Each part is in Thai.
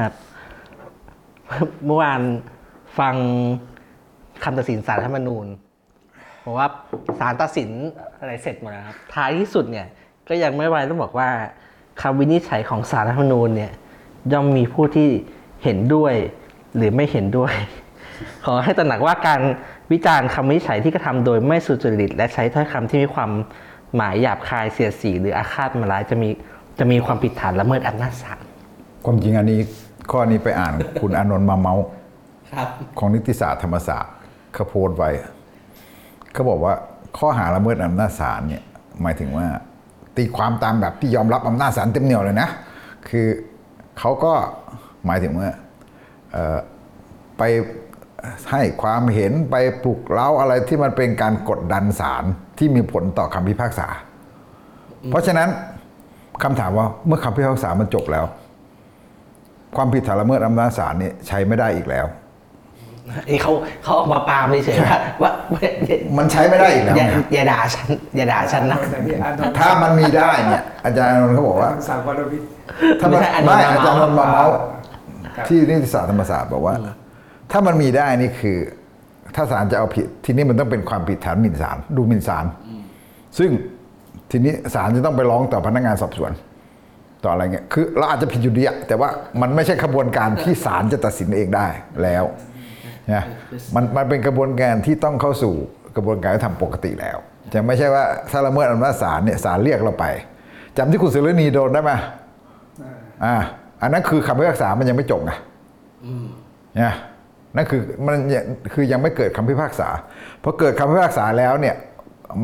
ครับ เมื่อวานฟังคำตัดสินสารรัฐธรรมนูญบอกว่าสารตัดสินอะไรเสร็จหมดแล้วครับ ท้ายที่สุดเนี่ย ก็ยังไม่ไวต้องบอกว่าคำวินิจฉัยของสารรัฐธรรมนูญเนี่ย ย่อมมีผู้ที่เห็นด้วย หรือไม่เห็นด้วย ขอให้ตระหนักว่าการวิจารณ์คำวินิจฉัยที่กระทำโดยไม่สุจริต และใช้ถ้อยคำที่มีความหมายหยาบคายเสียดสี หรืออาฆาตมาร้ายจะมีจะมีความผิดฐานละเมิดอำนาจศาลความจริงอันนี้ ข้อนี้ไปอ่านคุณอานนท์มาเมาส์ครับของนิติศาสตร์ธรรมศาสตร์เขาโพสต์ไว้เขาบอกว่าข้อหาละเมิดอำนาจศาลเนี่ยหมายถึงว่า ตีความตามแบบที่ยอมรับอำนาจศาลเต็มเหนียวเลยนะ คือเขาก็หมายถึงว่าเอ่อไปให้ความเห็นไปปลุกเร้าอะไรที่มันเป็นการกดดันศาลที่มีผลต่อคำพิพากษา เพราะฉะนั้นคำถามว่าเมื่อคำพิพากษามันจบแล้ว ความผิดฐานละเมิดอำนาจศาลเนี่ยใช้ไม่ได้อีกแล้วนี่เขาเขาออกมาปรามเฉยๆว่าว่าอย่ามันใช้ไม่ได้อีกแล้วอย่าไงอย่าด่าฉันอย่าด่าฉันนะแต่นี่อานนท์ถ้ามันมีได้เนี่ยอาจารย์อานนท์เขาบอกว่าสาววรวิทย์ถ้ามันไม่ใช่อานนท์ไม่มาเมาส์อาจารย์อานนท์มาเมาส์ครับที่นิติศาสตร์ธรรมศาสตร์บอกว่า ถ้ามันมีได้นี่คือ ถ้าศาลจะเอาผิด ทีนี้มันต้องเป็นความผิดฐานหมิ่นศาลดูหมิ่นศาลซึ่งทีนี้ศาลจะต้องไปร้องต่อพนักงานสอบสวน ต่ออะไรเงี้ยคือเราอาจจะผิดอยู่ดีอะแต่ว่ามันไม่ใช่ขบวนการที่ศาลจะตัดสินเองได้แล้วนะมันมันเป็นกระบวนการที่ต้องเข้าสู่กระบวนการที่ทำปกติแล้ว จะไม่ใช่ว่าถ้าละเมิดอำนาจศาลเนี่ยศาลเรียกเราไปจำที่คุณสุรณีโดนได้ไหมอ่าอันนั้นคือคำพิพากษามันยังไม่จบไงเนี่ยนั่นคือมันยังคือยังไม่เกิดคำพิพากษาพอเกิดคำพิพากษาแล้วเนี่ย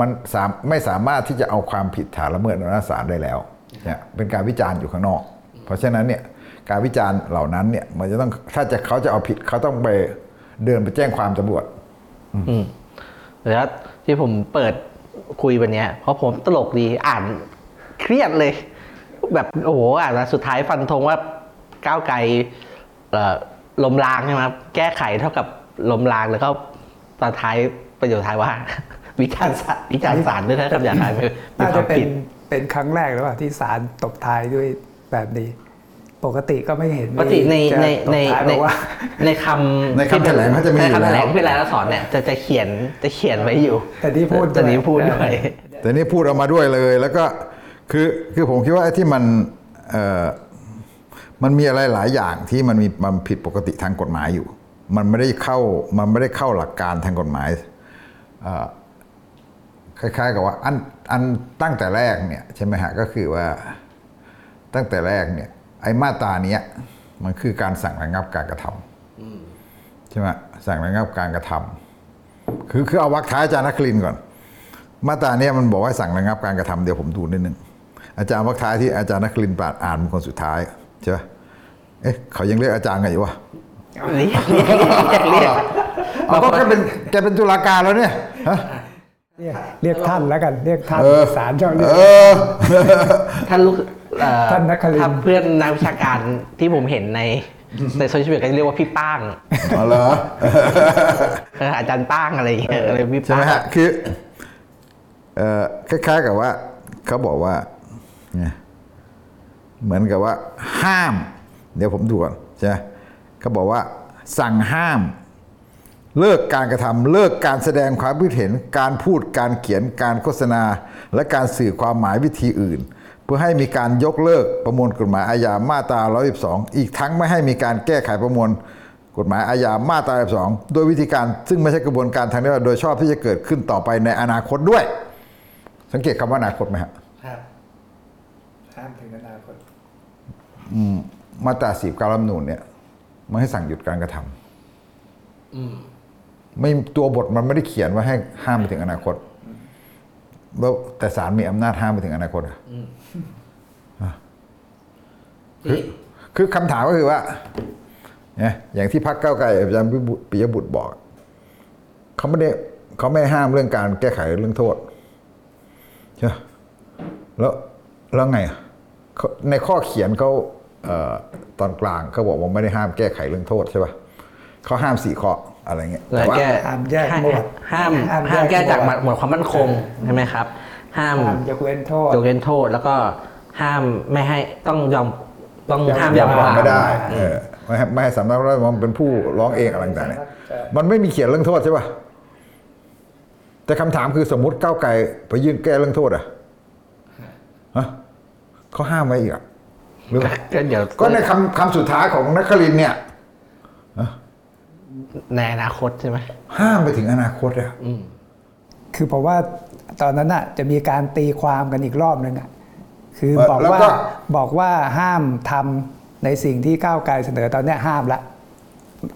มันสามไม่สามารถที่จะเอาความผิดฐานละเมิดอำนาจศาลได้แล้ว เนี่ยเป็นการวิจารณ์อยู่ข้างนอก เพราะฉะนั้นเนี่ยการวิจารณ์เหล่านั้นเนี่ยมันจะต้องถ้าจะเขาจะเอาผิดเขาต้องไปเดินไปแจ้งความตำรวจอืมแล้วที่ผมเปิดคุยวันเนี้ยเพราะผมตลกดีอ่านเครียดเลย แบบโอ้โหอ่านแล้วสุดท้ายฟันธงว่าก้าวไกลเอ่อล้มล้างใช่ไหมครับแก้ไขเท่ากับล้มล้างแล้วก็ตอนท้ายประโยชน์ท้ายว่า วิจารณ์ศาลวิจารณ์ศาลด้วยนะครับอย่างไรไม่มีน่าคจะวามเป็ผินด เป็นครั้งแรกหรือเปล่าที่ศาลตบท้ายด้วยแบบนี้ ปกติก็ไม่เห็นปกติในจะในตบในท้ายในบอกว่าในคำในคำแถลงเขาจะมีในอยู่คำแถลงแล้วที่เป็นรายลักษณ์อักษรเนี่ยจะจะเขียนจะเขียนไว้อยู่ แต่นี่พูดแต่นี้พูดด้วยด้วยแต่นี่พูดออกมาด้วยเลย แล้วก็คือคือผมคิดว่าไอ้ที่มันเอ่อมันมีอะไรหลายอย่างที่มันมีมันผิดปกติทางกฎหมายอยู่ มันไม่ได้เข้ามันไม่ได้เข้าหลักการทางกฎหมายเอ่อ คล้ายๆกับว่าอันอันตั้งแต่แรกเนี่ยใช่ไหมฮะก็คือว่าตั้งแต่แรกเนี่ยไอ้มาตราเนี้ยมันคือการสั่งระงับการกระทำใช่ไหมสั่งระงับการกระทำคือคือเอาวักท้ายอาจารย์นักลินทร์ก่อน มาตราเนี้ยมันบอกว่าสั่งระงับการกระทำเดี๋ยวผมดูนิดนึงอาจารย์วักท้ายที่อาจารย์นักลินทร์ปราดอ่านเป็นคนสุดท้ายใช่ไหมเอ๊ะเขายังเรียกอาจารย์กันอยู่วะเรียกเรียกเรียกเรียกเอาก็แกเป็นแกเป็นตุลาการแล้วเนี่ยฮะ เรียกเรียกท่านแล้วกันเรียกท่านเออศาลชอบเรียกเออท่านลูกเอ่อท่านนครินทร์ถ้าเพื่อนนักวิชาการที่ผมเห็นในในโซเชียลมีเดียก็จะเรียกว่าพี่ป้างเอาเหรอเอออาจารย์ป้างอะไรอย่างเงี้ยอะไรพี่ใช่ไหป้ามงฮะคือเอ่อคล้ายๆกับว่าเขาบอกว่าไงเหมือนกับว่า ห้าม เดี๋ยวผมดูก่อนใช่ไหมเขาบอกว่าสั่งห้าม เลิกการกระทำเลิกการแสดงความคิดเห็น การพูดการเขียนการโฆษณา และการสื่อความหมายวิธีอื่น เพื่อให้มีการยกเลิกประมวลกฎหมายอาญามาตรา 112 อีกทั้งไม่ให้มีการแก้ไขประมวลกฎหมายอาญามาตรา 112 โดยวิธีการซึ่งไม่ใช่กระบวนการทางนี้โดยชอบที่จะเกิดขึ้นต่อไปในอนาคตด้วย สังเกตคำว่าอนาคตไหมครับครับห้ามถึงอนาคตมาตราสีบการรัฐธรรมนูญเนี่ยมันให้สั่งหยุดการกระทำ ไม่ตัวบทมันไม่ได้เขียนว่าให้ห้ามไปถึงอนาคต แล้วแต่ศาลมีอำนาจห้ามไปถึงอนาคตอะอะคือคือคำถามก็คือว่าเนี่ยอย่างที่พรรคก้าวไกลอาจารย์ปิยบุตรบอก เขาไม่ได้เขาไม่ห้ามเรื่องการแก้ไขเรื่องโทษใช่ไหมแล้วแล้วไงอะเขาในข้อเขียนเขาเอ่อตอนกลางเขาบอกว่าไม่ได้ห้ามแก้ไขเรื่องโทษใช่ป่ะเขาห้ามสี่ข้อ อะไรเงี้ยแล้แต่วว่าแก้ห้ามแยกหมวดห้ามห้ามแยกห้ามแก้จากหมวดหมวดความมั่นคงใช่ไหมครับห้ามห้ามยกเว้นโทษยกเว้นโทษแล้วก็ห้ามไม่ให้ต้องยอมต้องห้ามยังยำร้องไม่ได้อืเอมอไม่ให้ไม่ให้สำนักพระราชวังเป็นผู้ร้องเองอะไรต่างๆเนี่ยมันไม่มีเขียนเรื่องโทษใช่ป่ะแต่คำถามคือสมมติก้าวไกลไปยื่นแก้เรื่องโทษอะฮะเขาห้ามไว้อีกอะหรือก็เดี๋ยวก็ในคำคำสุดท้ายของนักครินทร์เนี่ย ในอนาคตใช่ไหมห้ามไปถึงอนาคตอะอืมคือเพราะว่าตอนนั้นอะจะมีการตีความกันอีกรอบนึงอะคือเออบอกแล้วว่าก็บอกว่าห้ามทำในสิ่งที่ก้าวไกลเสนอตอนเนี้ยห้ามละ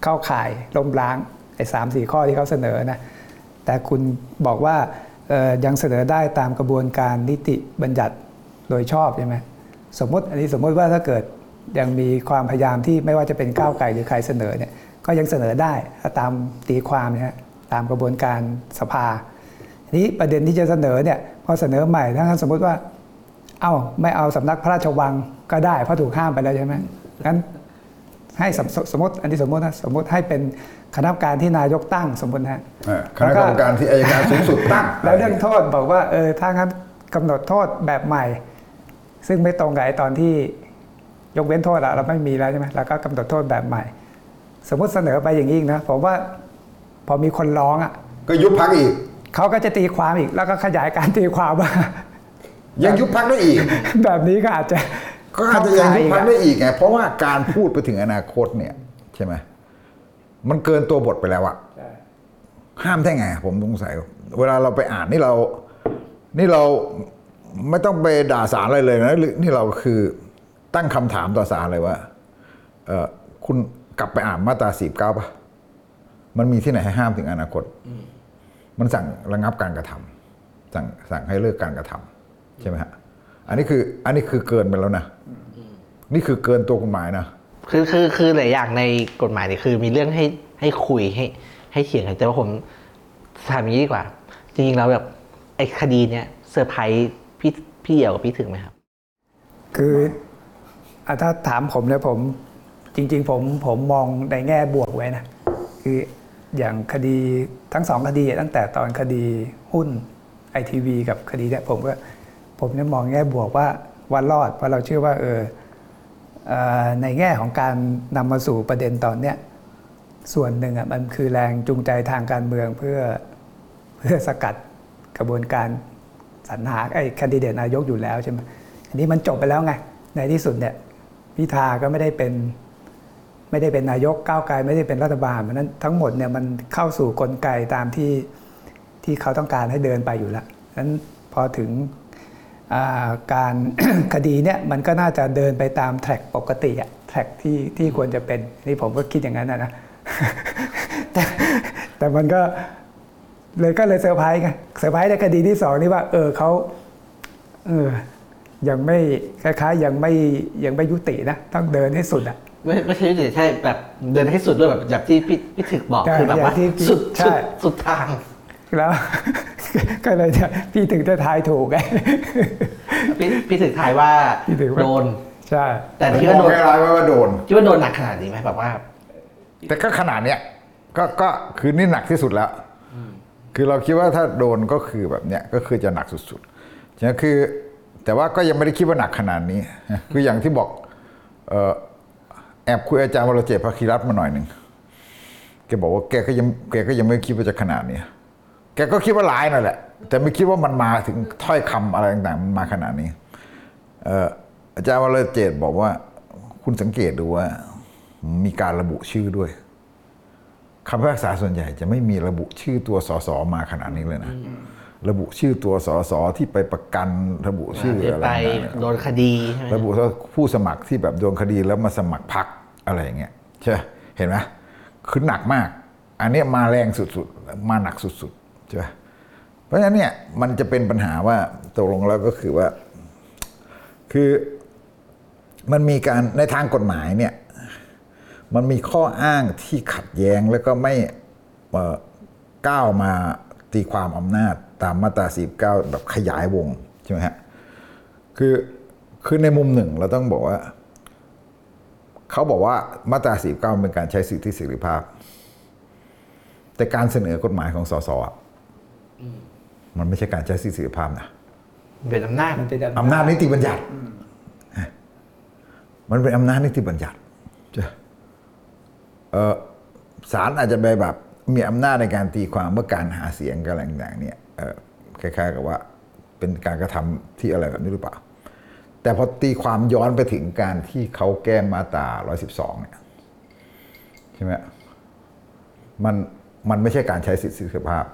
เข้าข่ายล้มล้างไอ้สามสี่ข้อที่เขาเสนอนะแต่คุณบอกว่าเอ่อยังเสนอได้ตามกระบวนการนิติบัญญัติโดยชอบใช่ไหมสมมติอันนี้สมมติว่าถ้าเกิดยังมีความพยายามที่ไม่ว่าจะเป็นก้าวไกลหรือใครเสนอเนี่ย ก็ยังเสนอได้ถ้าตามตีความนะฮะตามกระบวนการสภาทีนี้ประเด็นที่จะเสนอเนี่ยพอเสนอใหม่ถ้าสมมติว่า เอ้าไม่เอาสำนักพระราชวังก็ได้เพราะถูกห้ามไปแล้วใช่ไหมงั้นให้สมสมมติอันนี้สมมตินะสมมติให้เป็นคณะกรรมการที่นายกตั้งสมมตินะฮะเออคณะกรรมการที่อายการสูงสุดตั้งแล้วเรื่องโทษบอกว่าเออถ้างั้นกำหนดโทษแบบใหม่ ซึ่งไม่ตรงกับไอ้ตอนที่ยกเว้นโทษอะเราไม่มีแล้วใช่ไหมแล้วก็กำหนดโทษแบบใหม่ สมมติเสนอไปอย่างนี้อีกนะผมว่าพอมีคนร้องอะก็ยุบพักอีกเขาก็จะตีความอีก แล้วก็ขยายการตีความว่ายังยุบพักได้อีก แบบนี้ก็อาจจะก็อาจจะยังยุบพักเข้าข่าได้อีกไงเพราะว่าการพูดไปถึงอนาคตเนี่ย ใช่ไหมมันเกินตัวบทไปแล้วอะห้ามได้ไง ผมสงสัย เวลาเราไปอ่านนี่เรา นี่เราไม่ต้องไปด่าสารอะไรเลยนะหรือนี่เราคือตั้งคำถามต่อสารเลยว่าเออคุณ กลับไปอ่านมาตราสีบเก้าปะมันมีที่ไหนให้ห้ามถึงอนาคต มันสั่งระงับการกระทำสั่งสั่งให้เลิกการกระทำใช่ไหมฮะ อันนี้คืออันนี้คือเกินไปแล้วนะ นี่คือเกินตัวกฎหมายนะ คือคือคือหลายอย่างในกฎหมายเนี่ยคือ มีเรื่องให้ให้คุยให้ให้เถียงกันแต่ว่าผมถามอย่างนี้ดีกว่า จริงๆแล้วแบบไอ้คดีเนี้ยเซอร์ไพรส์พี่พี่เดี่ยวกับพี่ถึงไหมครับ คืออะถ้าถามผมเนี่ยผม จริงๆผมผมมองในแง่บวกไว้นะคืออย่างคดีทั้งสองคดีตั้งแต่ตอนคดีหุ้นไอทีวีกับคดีเนี่ยผมก็ผมเนี่ยมองแง่บวกว่าวันรอดเพราะเราเชื่อว่าเออในแง่ของการนำมาสู่ประเด็นตอนเนี้ยส่วนหนึ่งอะมันคือแรงจูงใจทางการเมืองเพื่อเพื่อสกัดกระบวนการสรรหาไอ้แคนดิเดตนายกอยู่แล้วใช่ไหมอันนี้มันจบไปแล้วไงในที่สุดเนี่ยพิธาก็ไม่ได้เป็น ไม่ได้เป็นนายกก้าวไกลไม่ได้เป็นรัฐบาลเพราะนั้นทั้งหมดเนี่ยมันเข้าสู่กลไกตามที่ที่เขาต้องการให้เดินไปอยู่แล้วนั้นพอถึงการคดีเนี่ยมันก็น่าจะเดินไปตาม track ปกติอะ track ที่ที่ควรจะเป็นนี่ผมก็คิดอย่างนั้นนะนะแต่แต่มันก็เลยก็เลยเซอร์ไพรส์ไงเซอร์ไพรส์ในคดีที่สองนี่ว่า เออเขาเออยังไม่คล้ายๆยังไม่ยังไม่ยุตินะ ต้องเดินให้สุดอะ ไม่ไม่ใช่ใช่แบบเดินให้สุดด้วยแบบแบบที่พี่พี่ถึกบอกใช่คือแบบว่าอย่างที่พี่สุดใช่สุดสุดทาง แล้วก็เลยเนี่ยพี่ถึงจะทายถูกไงพี่พี่ถึกทายว่าพี่ถึงว่าโดนใช่ แต่ผมที่มว่าองโดนแค่ร้ายไว้ว่าโดนที่ว่าโดนหนักขนาดนี้ไหมแบบว่า แต่ก็ขนาดเนี้ยก็ก็คือนี่หนักที่สุดแล้วคือเราคิดว่าถ้าโดนก็คือแบบเนี้ยก็คือจะหนักสุดๆฉะนั้นคือ แต่ว่าก็ยังไม่ได้คิดว่าหนักขนาดนี้ คืออย่างที่บอกเอ่อ แอบคุยอาจารย์วรเจตน์ภคีรัตน์มาหน่อยหนึ่งแกบอกว่าแกก็ยังแกก็ยังไม่คิดว่าจะขนาดนี้แกก็คิดว่าร้ายนั่นแหละ แต่ไม่คิดว่ามันมาถึงถ้อยคำอะไรต่างๆมันมาขนาดนี้เอ่ออาจารย์วรเจตน์บอกว่า คุณสังเกตดูว่า มีการระบุชื่อด้วยคำพิพากษาส่วนใหญ่จะไม่มีระบุชื่อตัวสสมาขนาดนี้เลยนะระบุชื่อตัวสสที่ไปประกันระบุชื่อที่อะไรไปต่างๆเนี่ยโดนคดีใช่ไหมระบุว่าผู้สมัครที่แบบโดนคดีแล้วมาสมัครพัก อะไรอย่างเงี้ยใช่เห็นไหมคือหนักมาก อันนี้มาแรงสุดๆ มาหนักสุดๆใช่ไหมเพราะฉะนั้นเนี่ยมันจะเป็นปัญหาว่าตกลงแล้วก็คือว่า คือมันมีการในทางกฎหมายเนี่ยมันมีข้ออ้างที่ขัดแย้งแล้วก็ไม่ก้าวมาตีความอำนาจตามมาตรา49แบบขยายวงใช่ไหมฮะคือคือในมุมหนึ่งเราต้องบอกว่า เขาบอกว่ามาตรา49เป็นการใช้สิทธิเสรีภาพ แต่การเสนอกฎหมายของสสอะมันไม่ใช่การใช้สิทธิเสรีภาพนะเป็นอำนาจมันเป็นอำนาจนิติบัญญัติมันเป็นอำนาจนิติบัญญัติใช่เออศาลอาจจะไปแบบมีอำนาจในการตีความเมื่อการหาเสียงกันอะไรต่างๆเนี่ยเออคล้ายๆกับว่าเป็นการกระทำที่อะไรแบบนี้หรือเปล่า แต่พอตีความย้อนไปถึงการที่เขาแก้มาตรา112 เนี่ยใช่ไหมมันมันไม่ใช่การใช้สิทธิเสรีภาพ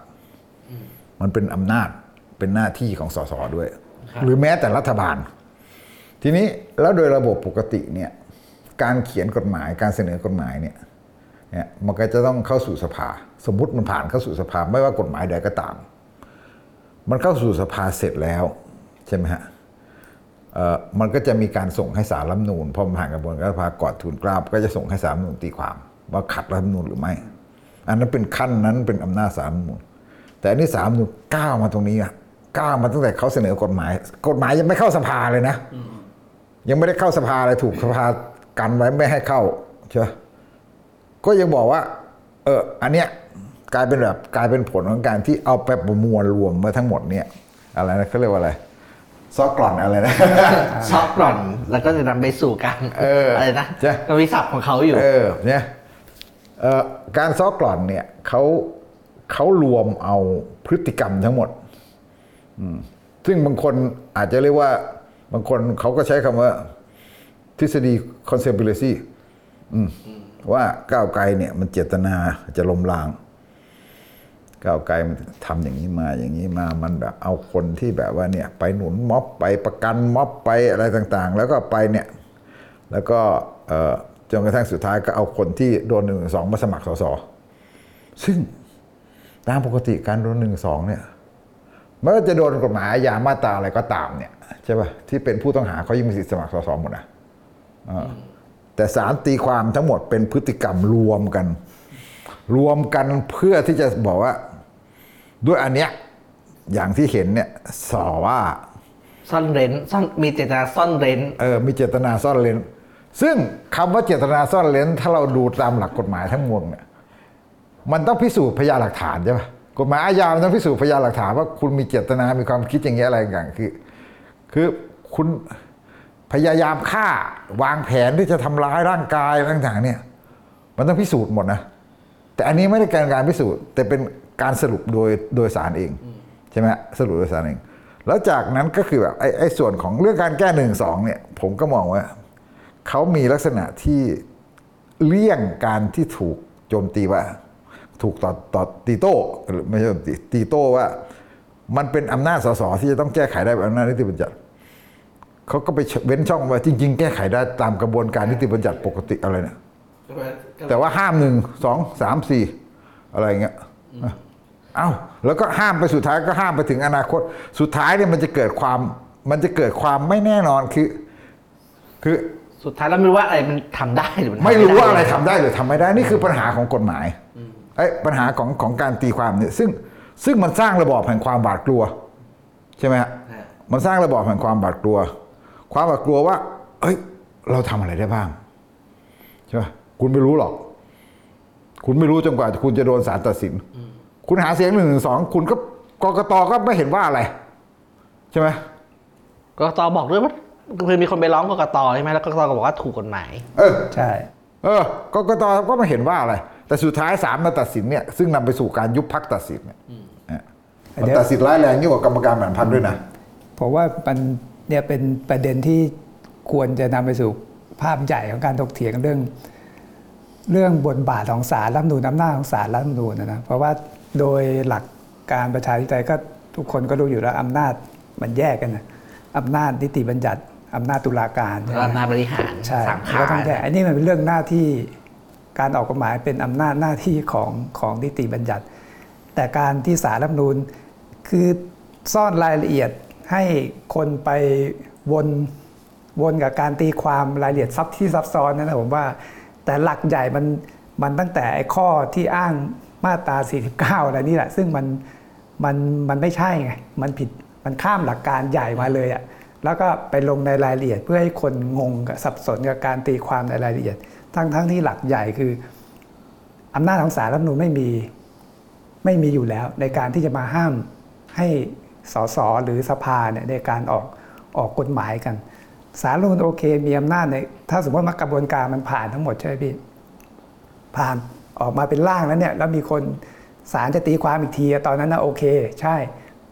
มันเป็นอำนาจเป็นหน้าที่ของสสด้วย หรือแม้แต่รัฐบาล ทีนี้แล้วโดยระบบปกติเนี่ยการเขียนกฎหมายการเสนอกฎหมายเนี่ยเนี่ยมันก็จะต้องเข้าสู่สภา สมมติมันผ่านเข้าสู่สภาไม่ว่ากฎหมายใดก็ตาม มันเข้าสู่สภาเสร็จแล้วใช่ไหมฮะเอ่อ มันก็จะมีการส่งให้สารรัฐธรรมนูญพอผ่านกระบวนการสภากอดทูลเกล้าก็จะส่งให้สารรัฐธรรมนูญตีความว่าขัดรัฐธรรมนูญหรือไม่ อันนั้นเป็นขั้นนั้นเป็นอำนาจสารรัฐธรรมนูญแต่อันนี้สารรัฐธรรมนูญก้าวมาตรงนี้อะก้าวมาตั้งแต่เขาเสนอกฎหมาย กฎหมายยังไม่เข้าสภาเลยนะยังไม่ได้เข้าสภาเลยถูกสภากันไว้ไม่ให้เข้าใช่ก็ยังบอกว่า เอออันเนี้ยกลายเป็นแบบกลายเป็นผลของการที่เอาไปประมวลรวมมาทั้งหมดเนี่ย อะไรนะเขาเรียกว่าอะไร ซอกกร่อนอะไรนะช็อกกร่อนแล้วก็จะนำไปสู่การเอออะไรนะใช่มันมีศัพท์ของเขาอยู่ เออเนี่ยเอ่อการซอกกร่อนเนี่ยเขาเขารวมเอาพฤติกรรมทั้งหมดอืมซึ่งบางคนอาจจะเรียกว่า บางคนเขาก็ใช้คำว่า ทฤษฎี conspiracy อืมว่าก้าวไกลเนี่ยมันเจตนาจะล้มล้าง ก้าวไกลมันทำอย่างนี้มาอย่างนี้มามันแบบเอาคนที่แบบว่าเนี่ยไปหนุนม็อบไปประกันม็อบไปอะไรต่างๆ แล้วก็ไปเนี่ยแล้วก็จนกระทั่งสุดท้ายก็เอาคนที่โดนหนึ่งสองมาสมัครสสซึ่งตามปกติการโดนหนึ่งสองเนี่ยไม่ว่าจะโดนกฎหมายอาญามาตราอะไรก็ตามเนี่ยใช่ป่ะที่เป็นผู้ต้องหาเขายังมีสิทธิสมัครสสหมดนะแต่สารตีความทั้งหมดเป็นพฤติกรรมรวมกัน รวมกันเพื่อที่จะบอกว่า ด้วยอันเนี้ยอย่างที่เห็นเนี่ยสอว่าซ่อนเร้นซ่อนมีเจตนาซ่อนเร้นเออมีเจตนาซ่อนเร้น ซึ่งคำว่าเจตนาซ่อนเร้น ถ้าเราดูตามหลักกฎหมายทั้งมวลเนี่ยมันต้องพิสูจน์พยานหลักฐานใช่ปะกฎหมายอาญามันต้องพิสูจน์พยานหลักฐานว่าคุณมีเจตนามีความคิดอย่างเงี้ยอะไรอย่างคือ คือคุณพยายามฆ่าวางแผนที่จะทำร้ายร่างกายอะไรต่างๆเนี่ย มันต้องพิสูจน์หมดนะแต่อันนี้ไม่ได้การการพิสูจน์ แต่เป็น การสรุปโดยโดยสารเองใช่ไหมฮะสรุปโดยสารเอง แล้วจากนั้นก็คือแบบไอ้ไอ้ส่วนของเรื่องการแก้หนึ่งสองเนี่ย ผมก็มองว่าเขามีลักษณะที่เลี่ยงการที่ถูกโจมตีว่า ถูกต่อต่อตีโต้หรือไม่ใช่โจมตีตีโต้ว่า มันเป็นอำนาจสสที่จะต้องแก้ไขได้แบบอำนาจนิติบัญญัติเขาก็ไปเว้นช่องว่าจริง ๆ แก้ไขได้ตามกระบวนการนิติบัญญัติปกติอะไรเนี่ยแต่ว่าห้ามหนึ่งสองสามสี่อะไรอย่างเงี้ย เอ้าแล้วก็ห้ามไปสุดท้ายก็ห้ามไปถึงอนาคต สุดท้ายเนี่ยมันจะเกิดความมันจะเกิดความไม่แน่นอนคือ คือสุดท้ายแล้วไม่รู้ว่าอะไรมันทำได้หรือมันทำไม่รู้ว่าอะไรด้ทำได้หรือทำไม่ได้นี่คือปัญหาของกฎหมายไอ้ยปัญหาของของการตีความเนี่ย ซึ่งซึ่งมันสร้างระบอบแห่งความบาดกลัว ใช่ไหมฮะมันสร้างระบอบแห่งความบาดกลัว ความบาดกลัวว่า เอ้ย เราทำอะไรได้บ้างใช่ไหมคุณไม่รู้หรอก คุณไม่รู้จนกว่าคุณจะโดนศาลตัดสิน คุณหาเสียงหนึ่งหนึ่งสองคุณก็กกตก็ไม่เห็นว่าอะไร ใช่ไหมกกตบอกด้วยว่าคือมีคนไปร้องกกตใช่ไหมแล้วกกตก็บอกว่าถูกกฎหมาย เออใช่ เออกกตก็ไม่เห็นว่าอะไร แต่สุดท้ายศาลมาตัดสินเนี่ยซึ่งนำไปสู่การยุบพักตัดสินเนี่ยเนี่ยมันตัดสินร้ายแรงยิ่งกว่ากรรมการแบ่งพันด้วยนะผมว่ามันเนี่ยเป็นประเด็นที่ควรจะนำไปสู่ภาพใหญ่ของการถกเถียงเรื่อง เรื่องบทบาทของศาลรัฐธรรมนูญอำนาจของศาลรัฐธรรมนูญนะนะเพราะว่า โดยหลักการประชาธิปไตยก็ทุกคนก็รู้อยู่แล้วอำนาจมันแยกกันนะอำนาจนิติบัญญัติอำนาจตุลาการใช่ไหมอำนาจบริหารใช่สามก็ขาต้องแยกอันนี้มันเป็นเรื่องหน้าที่การออกกฎหมายเป็นอำนาจหน้าที่ของของนิติบัญญัติ แต่การที่สารรัฐธรรมนูญคือซ่อนรายละเอียดให้คนไปวนวนกับการตีความรายละเอียดซับที่ซับซ้อนนั่นนะผมว่า แต่หลักใหญ่มันมันตั้งแต่ไอ้ข้อที่อ้าง มาตรา 49 อะไรนี่แหละ ซึ่งมันมันมันไม่ใช่ไง มันผิดมันข้ามหลักการใหญ่มาเลยอะ่ะแล้วก็ไปลงในรายละเอียดเพื่อให้คนงงกับสับสนกับการตีความในรายละเอียด ทั้งทั้งที่หลักใหญ่คืออำนาจของสารรัฐมนูญไม่มีไม่มีอยู่แล้ว ในการที่จะมาห้ามให้สสหรือสภาเนี่ยในการออกออกกฎหมายกัน สารรัฐมนูญโอเค มีอำนาจในถ้าสมมติว่ากระบวนการมันผ่านทั้งหมดใช่ไหมพี่ผ่าน ออกมาเป็นร่างแล้วเนี่ยแล้วมีคนศาลจะตีความอีกทีอะตอนนั้นนะโอเค ใช่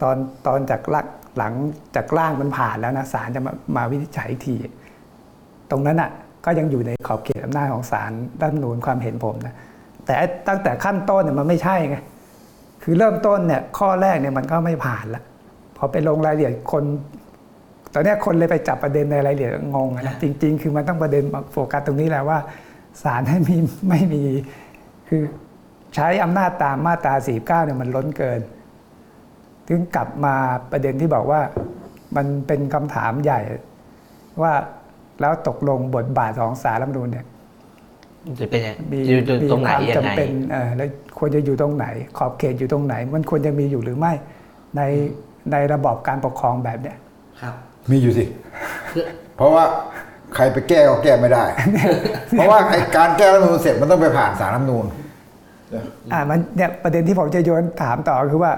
ตอนตอนจากลักหลังจากร่างมันผ่านแล้วนะศาลจะมามาวินิจฉัยอีกที ตรงนั้นอะก็ยังอยู่ในขอบเขตอำนาจของศาลรัฐมนูญความเห็นผมนะแต่ตั้งแต่ขั้นต้นเนี่ยมันไม่ใช่ไงคือเริ่มต้นเนี่ยข้อแรกเนี่ยมันก็ไม่ผ่านละพอไปลงรายละเอียดคน ตอนนี้คนเลยไปจับประเด็นในรายละเอียดงงอะนะจริง ๆ คือมันต้องประเด็นโฟกัสตรงนี้แหละว่าศาลให้มีไม่มี คือใช้อำนาจตามมาตรา49เนี่ยมันล้นเกิน ถึงกลับมาประเด็นที่บอกว่ามันเป็นคำถามใหญ่ ว่าแล้วตกลงบทบาทของสารรัฐธรรมนูญเนี่ยจะเป็นยังมีอยู่อยู่มีตรงไหนความยังจำไงเป็นเออแล้วควรจะอยู่ตรงไหน ขอบเขตอยู่ตรงไหน มันควรจะมีอยู่หรือไม่ในในระบอบการปกครองแบบเนี้ยครับมีอยู่สิคือเพราะว่าใครไปแก้ก็แก้ไม่ได้ เพราะว่าไอ้การแก้รัฐธรรมนูญเสร็จมันต้องไปผ่านสารรัฐธรรมนูญ อ่ามันเนี่ยประเด็นที่ผมจะโยนถามต่อคือว่า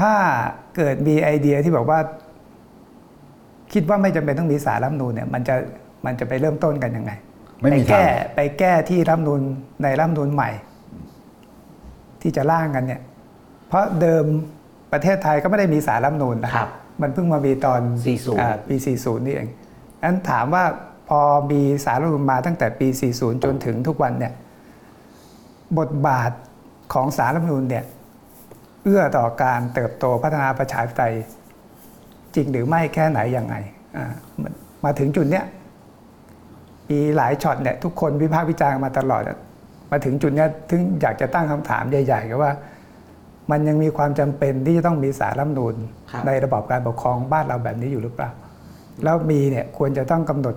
ถ้าเกิดมีไอเดียที่บอกว่า คิดว่าไม่จำเป็นต้องมีสารรัฐธรรมนูญเนี่ย มันจะมันจะไปเริ่มต้นกันยังไงไม่มีไปแก้ทางไปแก้ที่รัฐธรรมนูญในรัฐธรรมนูญใหม่ ที่จะร่างกันเนี่ย เพราะเดิมประเทศไทยก็ไม่ได้มีสารรัฐธรรมนูญนะครับ มันเพิ่งมามีตอน40อ่าปี40นี่เองนั้นถามว่าพอมีสารรัฐธรรมนูญมาตั้งแต่ปี 40 จนถึงทุกวันเนี่ย บทบาทของสารรัฐธรรมนูญเนี่ยเอื้อต่อการเติบโตพัฒนาประชาธิปไตยจริงหรือไม่แค่ไหนยังไงอ่ามันมาถึงจุดเนี้ยมีหลายช็อตเนี่ยทุกคนวิพากษ์วิจารณ์มาตลอดอะมาถึงจุดเนี้ยถึงอยากจะตั้งคำถามใหญ่ๆก็ว่า มันยังมีความจำเป็นที่จะต้องมีสารรัฐธรรมนูญครับในระบอบการปกครองบ้านเราแบบนี้อยู่หรือเปล่า แล้วมีเนี่ยควรจะต้องกำหนด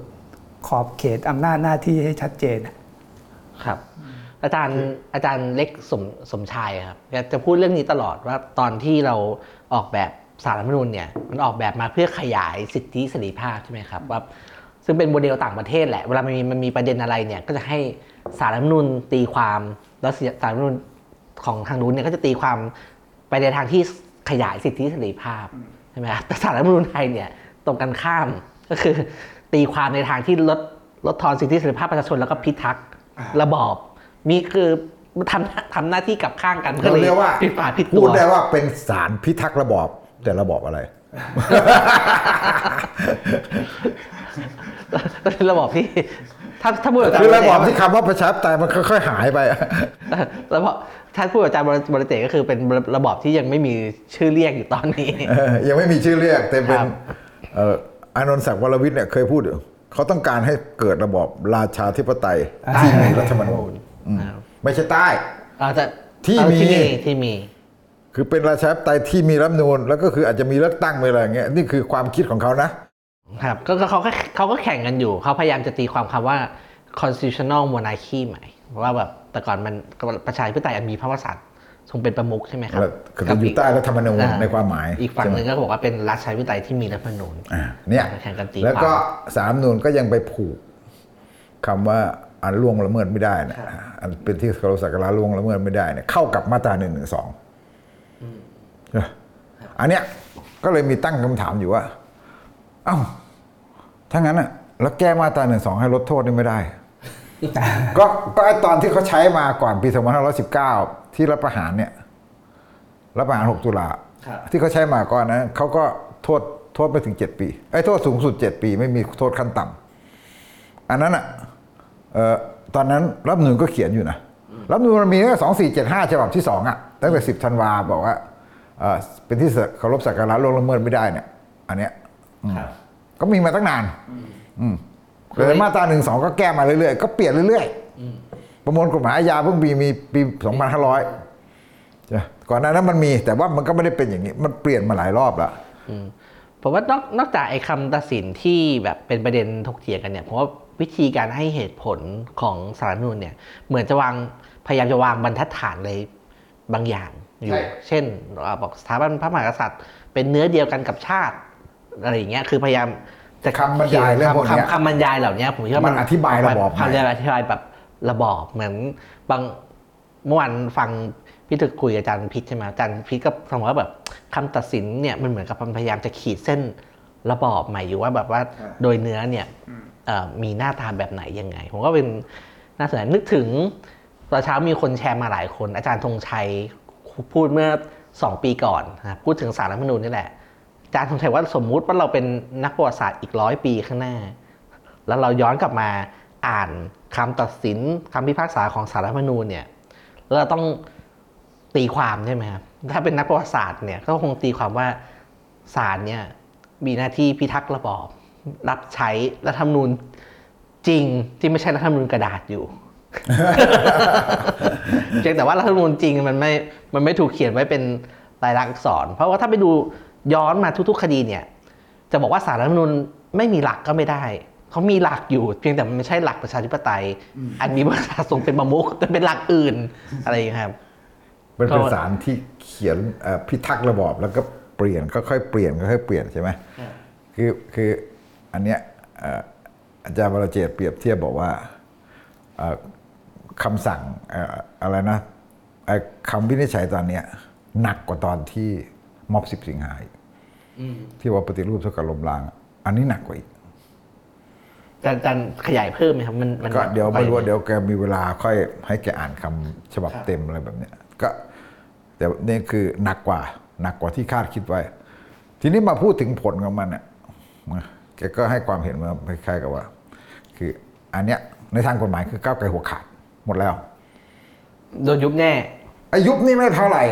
ขอบเขตอำนาจหน้าที่ให้ชัดเจนอะครับ อาจารย์อาจารย์เล็กสมสมชายครับแกจะพูดเรื่องนี้ตลอดว่าตอนที่เราออกแบบสารรัฐธรรมนูญเนี่ยมันออกแบบมาเพื่อขยายสิทธิเสรีภาพใช่ไหมครับว่าซึ่งเป็นโมเดลต่างประเทศแหละเวลามันมีมันมีประเด็นอะไรเนี่ยก็จะให้สารรัฐธรรมนูญตีความแล้วสารรัฐธรรมนูญของทางนู้นเนี่ยก็จะตีความไปในทางที่ขยายสิทธิเสรีภาพใช่ไหมครับแต่สารรัฐธรรมนูญไทยเนี่ยตรงกันข้ามก็คือ ตีความในทางที่ลดลดทอนสิทธิเสรีภาพประชาชนแล้วก็พิทักษ์ระบอบ มีคือทำทำหน้าที่กลับข้างกันก็เราเลยเรียกว่าผิดฝาผิดพูตัวดได้ว่าเป็นสารพิทักษ์ระบอบแต่ระบอบอะไรเป็นระบอบที่ถ้าถ้าพูดแบบคือระบอบที่คำว่าประชาธิปไตยมันค่อยๆหายไปอะระบอบถ้าพูดแบบอาจารย์บริเตก็คือเป็นระบอบที่ยังไม่มีชื่อเรียกอยู่ตอนนี้เออยังไม่มีชื่อเรียกแต่เป็นครับเอ่ออานนท์ศักดิ์วรวิทย์เนี่ยเคยพูดอยู่เขาต้องการให้เกิดระบอบราชาธิปไตยที่มีรัฐธรรมนูญอืมครับ ไม่ใช่ใต้เราจะที่เอามีที่มีที่มี คือเป็นราชาธิปไตยที่มีรัฐธรรมนูญแล้วก็คืออาจจะมีเลือกตั้งไปอะไรอย่างเงี้ยนี่คือความคิดของเขานะครับก็ก็เขาก็เขาก็แข่งกันอยู่ เขาพยายามจะตีความคำว่า constitutional monarchy ใหม่เพราะว่าแบบแต่ก่อนมันประชาธิปไตยมีพระมหากษัตริย์ทรงเป็นประมุขใช่ไหมครับแล้วคืออยู่ใต้รัฐธรรมนูญอ่ในความหมาย อีกฝั่งใช่หไหมนึ่งก็บอกว่าเป็นรัฐประชาธิปไตยที่มีรัฐธรรมนูญอ่าเนี่ยแข่งกันตีแล้วก็ความสารรัฐธรรมนูญก็ยังไปผูกคำว่า อันล่วงละเมิดไม่ได้นะอันเป็นที่เคารพสักการะล่วงละเมิดไม่ได้เนี่ยเข้ากับมาตราหนึ่งหนึ่งสองอันเนี้ยก็เลยมีตั้งคำถามอยู่ว่า เอ้าถ้างั้นอะแล้วแก้มาตราหนึ่งสองให้ลดโทษนี่ไม่ได้ ก็ก็ไอตอนที่เขาใช้มาก่อนปี2519ที่รัฐประหารเนี่ยรัฐประหาร6ตุลาครับที่เขาใช้มาก่อนนะเขาก็โทษโทษไปถึง7ปีไอ้โทษสูงสุด7ปี ไม่มีโทษขั้นต่ำอันนั้นอะเอ่อ ตอนนั้นรัฐธรรมนูญก็เขียนอยู่นะ รัฐธรรมนูญมันมีแค่สองสี่เจ็ดห้าฉบับที่สองอะตั้งแต่สิบธันวาบอกว่าเอ่อเป็นที่เคารพสักการะล่วงละเมิดไม่ได้เนี่ยอันเนี้ยอืมครับก็มีมาตั้งนานอืมแต่มาตราหนึ่งสองก็แก้มาเรื่อยๆ ก็เปลี่ยนเรื่อยๆ ประมวลกฎหมายอาญาเพิ่งมีมีปีสองพันห้าร้อยก่อนหน้านั้นมันมี แต่ว่ามันก็ไม่ได้เป็นอย่างนี้ มันเปลี่ยนมาหลายรอบแล้วอืมผมว่านอกนอกจากไอ้คำตัดสินที่แบบเป็นประเด็นถกเถียงกันเนี่ยผมว่า วิธีการให้เหตุผลของสารรัฐธรรมนูญเนี่ยเหมือนจะวางพยายามจะวางบรรทัดฐานเลยบางอย่างอยู่ใช่เช่นอ่าบอกสถาบันพระมหากษัตริย์ เป็นเนื้อเดียวกันกับชาติอะไรอย่างเงี้ยคือพยายามจะคำบรรยายเรื่องพวกเนี้ยคำคำบรรยายเหล่านี้ผมคิดว่ามัมันอธิบายระบอบคำบรรยายอธิบายแบบระบอบเหมือนบางเมื่อวานฟังพี่ถึกคุยกับอาจารย์พิษใช่ไหมอาจารย์พิษก็สมมติว่าแบบคำตัดสินเนี่ยมันเหมือนกับมันพยายามจะขีดเส้นระบอบใหม่อยู่ว่าแบบว่าโดยเนื้อเนี่ยเอ่อ มีหน้าตาแบบไหนยังไง ผมก็เป็นน่าสนใจนึกถึงตอนเช้ามีคนแชร์มาหลายคน อาจารย์ธงชัยพูดเมื่อสองปีก่อนนะพูดถึงสารรัฐมนูญนี่แหละอาจารย์ธงชัยว่าสมมุติว่าเราเป็นนักประวัติศาสตร์อีกร้อยปีข้างหน้า แล้วเราย้อนกลับมาอ่านคำตัดสินคำพิพากษาของสารรัฐมนูญเนี่ยแล้วเราต้องตีความใช่ไหมครับถ้าเป็นนักประวัติศาสตร์เนี่ยก็คงตีความว่าศาลเนี่ยมีหน้าที่พิทักษ์ระบอบ รับใช้รัฐธรรมนูญจริงที่ไม่ใช่รัฐธรรมนูญกระดาษอยู่เพียงแต่ว่ารัฐธรรมนูญจริงมันไม่ มันไม่ถูกเขียนไว้เป็นลายลักษณ์อักษร เพราะว่าถ้าไปดูย้อนมาทุก ๆ คดีเนี่ย จะบอกว่าสารรัฐธรรมนูญไม่มีหลักก็ไม่ได้ เขามีหลักอยู่ เพียงแต่มันไม่ใช่หลักประชาธิปไตย อันมีประชาสงฆ์เป็นประมุขแต่เป็นหลักอื่นอะไรอย่างเงี้ยครับมันเป็นก็สารที่เขียนเอ่อพิทักษ์ระบอบแล้วก็เปลี่ยนค่อยๆเปลี่ยนค่อยๆเปลี่ยนใช่ไหมคือคือ อันเนี้ยเอ่ออาจารย์วรเจตน์เปรียบเทียบบอกว่าเอ่อคำสั่งเอ่ออะไรนะเอ่อคำวินิจฉัยตอนเนี้ยหนักกว่าตอนที่ม็อบสิบสิงหาอีกที่ว่าปฏิรูปเท่ากับล้มล้าง อันนี้หนักกว่าอีกอาจารย์อาจารย์ขยายเพิ่มไหมครับมันมันก็เดี๋ยวไม่รู้ว่าปเดี๋ยวแกมีเวลาค่อยให้แกอ่านคำฉบับเต็มอะไรแบบเนี้ยก็แต่นี่คือหนักกว่า หนักกว่าที่คาดคิดไว้ ทีนี้มาพูดถึงผลของมันเนี่ย แกก็ให้ความเห็นมาคล้ายๆกับว่า คืออันเนี้ยในทางกฎหมายคือก้าวไกลหัวขาดหมดแล้วโดนยุบแน่ไอายุบนี่ไม่เท่าไหร่